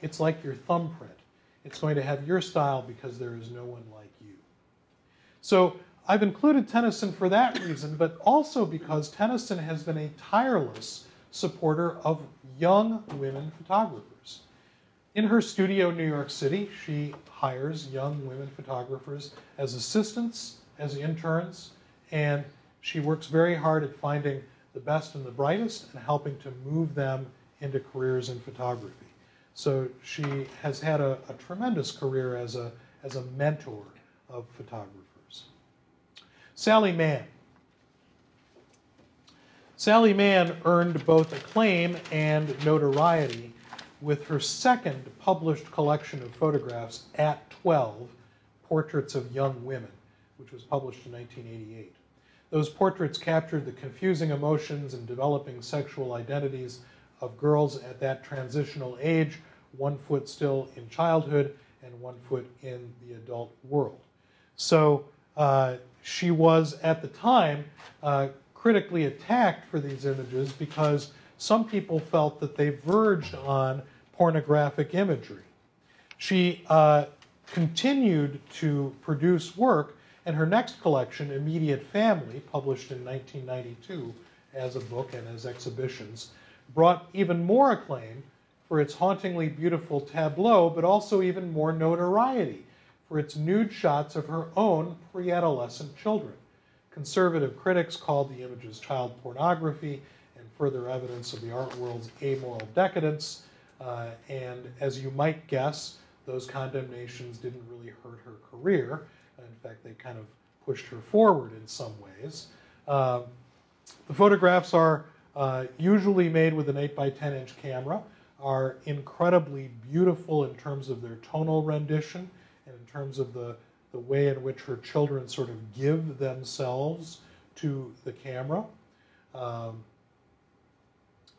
It's like your thumbprint. It's going to have your style because there is no one like you. So I've included Tenneson for that reason, but also because Tenneson has been a tireless supporter of young women photographers. In her studio in New York City, she hires young women photographers as assistants, as interns, and she works very hard at finding the best and the brightest and helping to move them into careers in photography. So she has had a, a tremendous career as a, as a mentor of photographers. Sally Mann. Sally Mann earned both acclaim and notoriety with her second published collection of photographs at 12, Portraits of Young Women, which was published in 1988. Those portraits captured the confusing emotions and developing sexual identities of girls at that transitional age, one foot still in childhood and one foot in the adult world. So uh, she was, at the time, uh, critically attacked for these images because some people felt that they verged on pornographic imagery. She uh, continued to produce work and her next collection, Immediate Family, published in 1992 as a book and as exhibitions, brought even more acclaim for its hauntingly beautiful tableau, but also even more notoriety for its nude shots of her own pre adolescent children. Conservative critics called the images child pornography and further evidence of the art world's amoral decadence. Uh, and as you might guess, those condemnations didn't really hurt her career. In fact, they kind of pushed her forward in some ways. Uh, the photographs are uh, usually made with an 8 by 10 inch camera, are incredibly beautiful in terms of their tonal rendition and in terms of the, the way in which her children sort of give themselves to the camera. Um,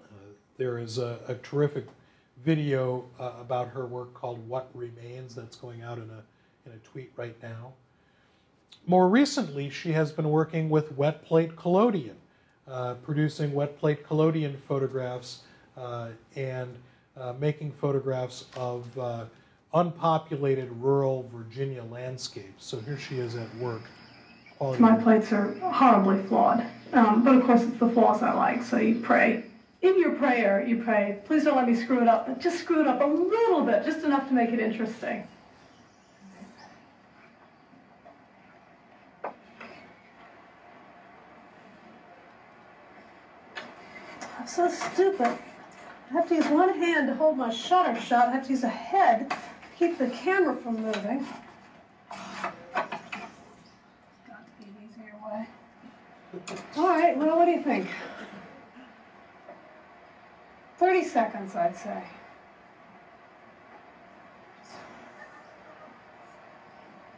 uh, there is a, a terrific video uh, about her work called What Remains that's going out in a, in a tweet right now. More recently, she has been working with Wet Plate Collodion, uh, producing wet plate collodion photographs uh, and uh, making photographs of uh, unpopulated rural Virginia landscapes. So here she is at work. My plates are horribly flawed, um, but of course it's the flaws I like. So you pray. In your prayer, you pray, please don't let me screw it up, but just screw it up a little bit, just enough to make it interesting. I'm so stupid. I have to use one hand to hold my shutter shut. I have to use a head keep the camera from moving. Got to be an easier way. All right, well, what do you think? 30 seconds, I'd say.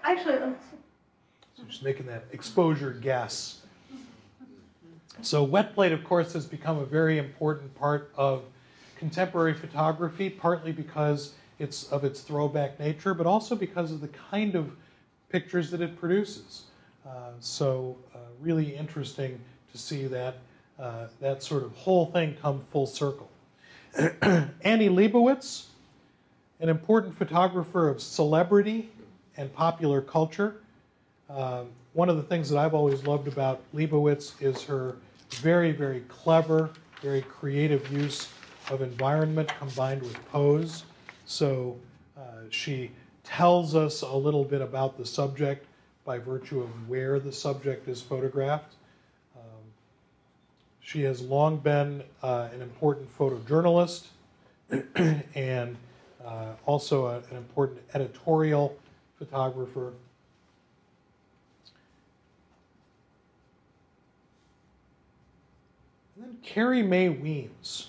Actually, uh, so just making that exposure guess. So wet plate, of course, has become a very important part of contemporary photography, partly because it's of its throwback nature, but also because of the kind of pictures that it produces. Uh, so uh, really interesting to see that uh, that sort of whole thing come full circle. *clears throat* Annie Leibovitz, an important photographer of celebrity and popular culture. Um, one of the things that I've always loved about Leibovitz is her very, very clever, very creative use of environment combined with pose. So uh, she tells us a little bit about the subject by virtue of where the subject is photographed. Um, she has long been uh, an important photojournalist *clears throat* and uh, also a, an important editorial photographer. And then Carrie Mae Weems.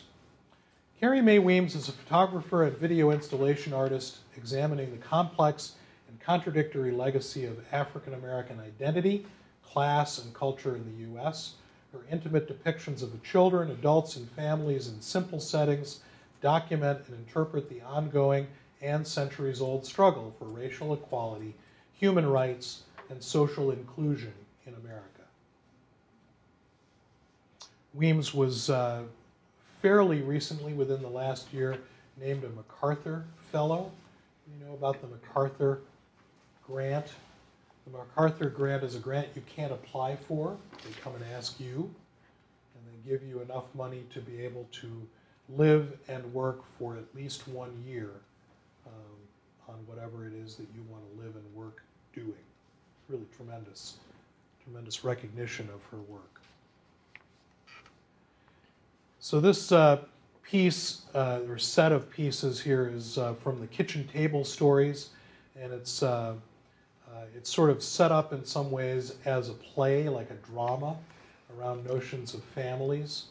Carrie Mae Weems is a photographer and video installation artist examining the complex and contradictory legacy of African American identity, class, and culture in the U.S. Her intimate depictions of the children, adults, and families in simple settings document and interpret the ongoing and centuries old struggle for racial equality, human rights, and social inclusion in America. Weems was uh, fairly recently, within the last year, named a MacArthur Fellow. You know about the MacArthur Grant. The MacArthur Grant is a grant you can't apply for. They come and ask you, and they give you enough money to be able to live and work for at least one year um, on whatever it is that you want to live and work doing. Really tremendous, tremendous recognition of her work. So this uh, piece uh, or set of pieces here is uh, from the kitchen table stories, and it's uh, uh, it's sort of set up in some ways as a play, like a drama, around notions of families.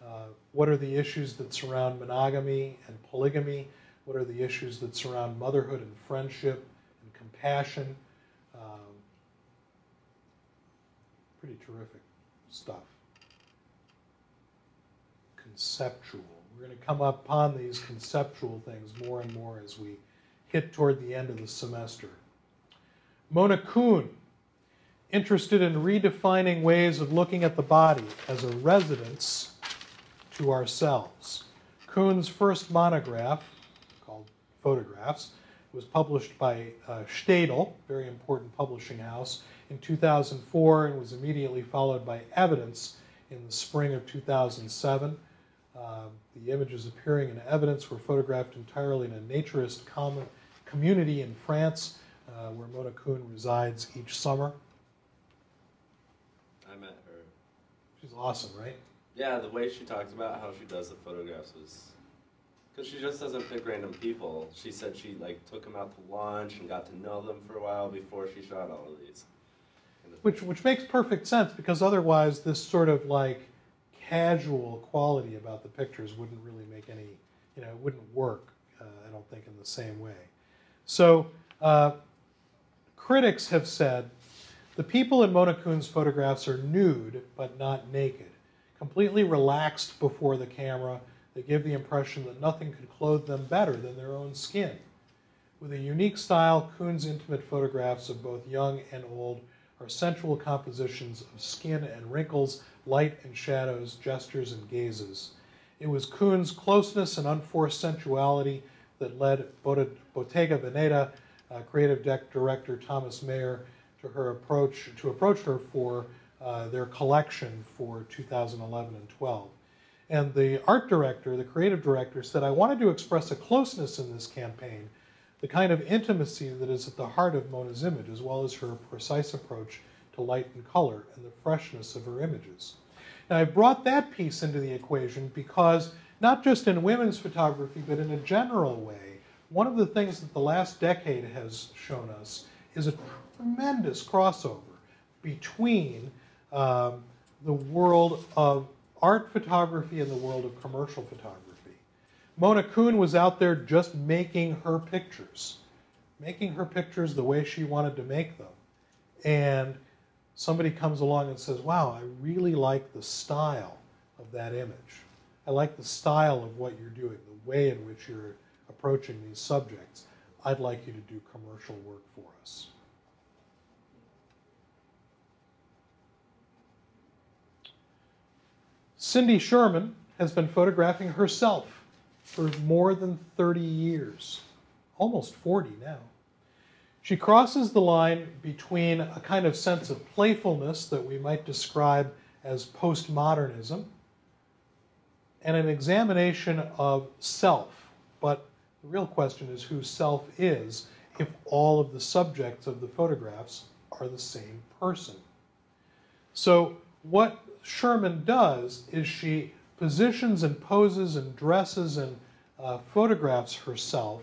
Uh, what are the issues that surround monogamy and polygamy? What are the issues that surround motherhood and friendship and compassion? Um, pretty terrific stuff. Conceptual. We're going to come upon these conceptual things more and more as we hit toward the end of the semester. Mona Kuhn, interested in redefining ways of looking at the body as a residence to ourselves. Kuhn's first monograph, called Photographs, was published by uh, Steidl, very important publishing house, in 2004 and was immediately followed by Evidence in the spring of 2007. Uh, the images appearing in evidence were photographed entirely in a naturist com- community in France uh, where Mona Kuhn resides each summer. I met her. She's awesome, right? Yeah, the way she talked about how she does the photographs was because she just doesn't pick random people. She said she like took them out to lunch and got to know them for a while before she shot all of these. Which which makes perfect sense because otherwise this sort of like casual quality about the pictures wouldn't really make any, you know, it wouldn't work. Uh, I don't think in the same way. So uh, critics have said the people in Mona Kuhn's photographs are nude but not naked, completely relaxed before the camera. They give the impression that nothing could clothe them better than their own skin. With a unique style, Kuhn's intimate photographs of both young and old are sensual compositions of skin and wrinkles, light and shadows, gestures and gazes. It was Kuhn's closeness and unforced sensuality that led Bottega Veneta, uh, creative director Tomas Maier, to her approach to approach her for uh, their collection for 2011 and 12. And the art director, the creative director, said, I wanted to express a closeness in this campaign, the kind of intimacy that is at the heart of Mona's image, as well as her precise approach to light and color and the freshness of her images. Now, I brought that piece into the equation because, not just in women's photography, but in a general way, one of the things that the last decade has shown us is a tremendous crossover between um, the world of art photography and the world of commercial photography. Mona Kuhn was out there just making her pictures, making her pictures the way she wanted to make them. And somebody comes along and says, Wow, I really like the style of that image. I like the style of what you're doing, the way in which you're approaching these subjects. I'd like you to do commercial work for us. Cindy Sherman has been photographing herself for more than 30 years, almost 40 now. She crosses the line between a kind of sense of playfulness that we might describe as postmodernism and an examination of self. But the real question is who self is if all of the subjects of the photographs are the same person. So, what Sherman does is she positions and poses and dresses and uh, photographs herself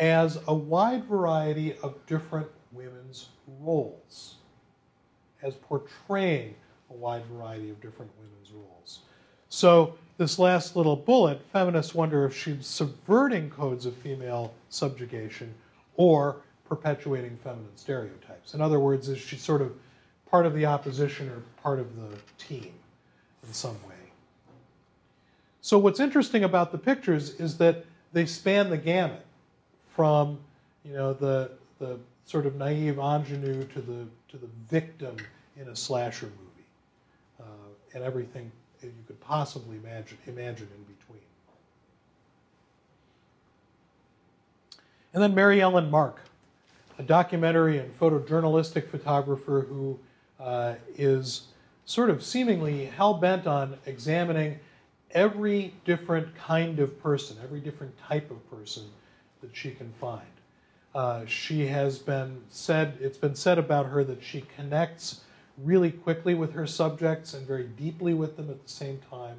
as a wide variety of different women's roles, as portraying a wide variety of different women's roles. So, this last little bullet, feminists wonder if she's subverting codes of female subjugation or perpetuating feminine stereotypes. In other words, is she sort of part of the opposition or part of the team in some way. So, what's interesting about the pictures is that they span the gamut from you know, the, the sort of naive ingenue to the, to the victim in a slasher movie uh, and everything you could possibly imagine, imagine in between. And then Mary Ellen Mark, a documentary and photojournalistic photographer who uh, is sort of seemingly hell bent on examining every different kind of person, every different type of person that she can find. Uh, she has been said, it's been said about her that she connects really quickly with her subjects and very deeply with them at the same time.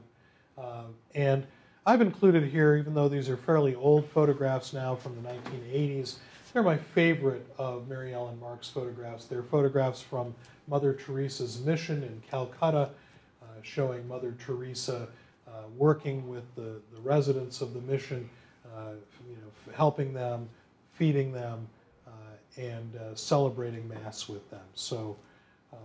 Uh, and I've included here, even though these are fairly old photographs now from the 1980s, they're my favorite of Mary Ellen Mark's photographs. They're photographs from Mother Teresa's mission in Calcutta, uh, showing Mother Teresa uh, working with the, the residents of the mission, you know, helping them, feeding them, uh, and uh, celebrating Mass with them. So, uh,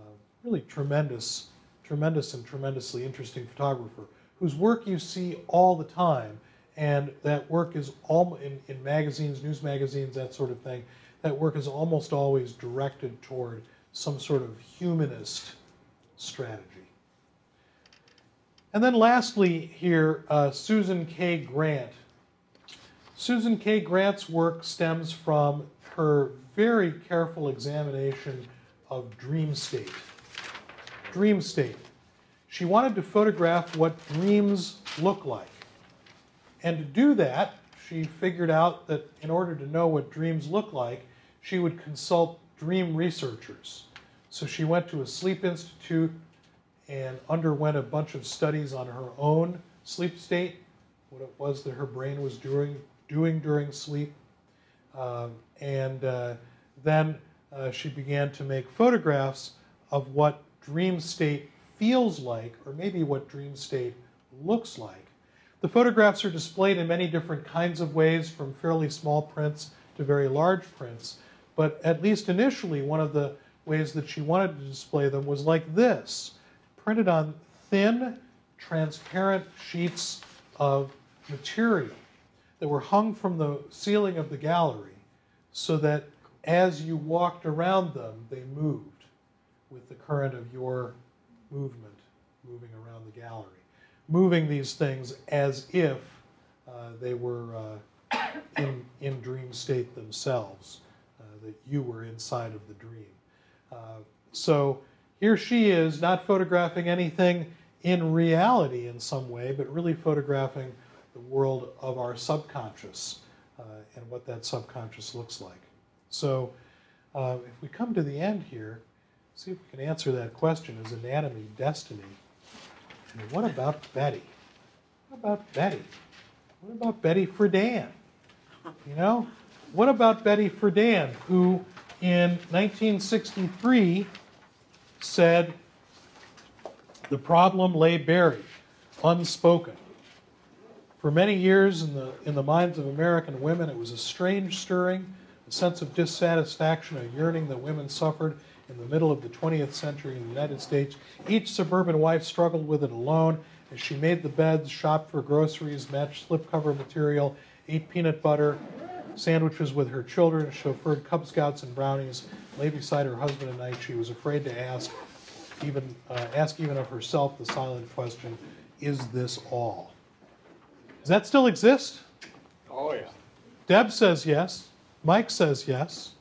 really tremendous, tremendous, and tremendously interesting photographer whose work you see all the time and that work is all in, in magazines, news magazines, that sort of thing. That work is almost always directed toward some sort of humanist strategy. And then lastly, here, uh, Susan kae Grant. Susan kae Grant's work stems from her very careful examination of dream state. Dream state. she wanted to photograph what dreams look like. And to do that, she figured out that in order to know what dreams look like, she would consult dream researchers. So she went to a sleep institute and underwent a bunch of studies on her own sleep state, what it was that her brain was doing, doing during sleep. Um, and uh, then uh, she began to make photographs of what dream state feels like, or maybe what dream state looks like. The photographs are displayed in many different kinds of ways, from fairly small prints to very large prints. But at least initially, one of the ways that she wanted to display them was like this printed on thin, transparent sheets of material that were hung from the ceiling of the gallery so that as you walked around them, they moved with the current of your movement moving around the gallery. Moving these things as if uh, they were uh, in, in dream state themselves, uh, that you were inside of the dream. Uh, so here she is, not photographing anything in reality in some way, but really photographing the world of our subconscious uh, and what that subconscious looks like. So uh, if we come to the end here, see if we can answer that question is anatomy destiny? And what about Betty? What about Betty? What about Betty Friedan? You know, what about Betty Friedan, who in 1963 said the problem lay buried, unspoken. For many years in the, in the minds of American women, it was a strange stirring, a sense of dissatisfaction, a yearning that women suffered in the middle of the 20th century in the United States. Each suburban wife struggled with it alone as she made the beds, shopped for groceries, matched slipcover material, ate peanut butter, sandwiches with her children, chauffeured Cub Scouts and brownies, lay beside her husband at night. She was afraid to ask, even uh, ask even of herself the silent question, "Is this all?" Does that still exist? Oh, yeah. Deb says yes. Mike says yes.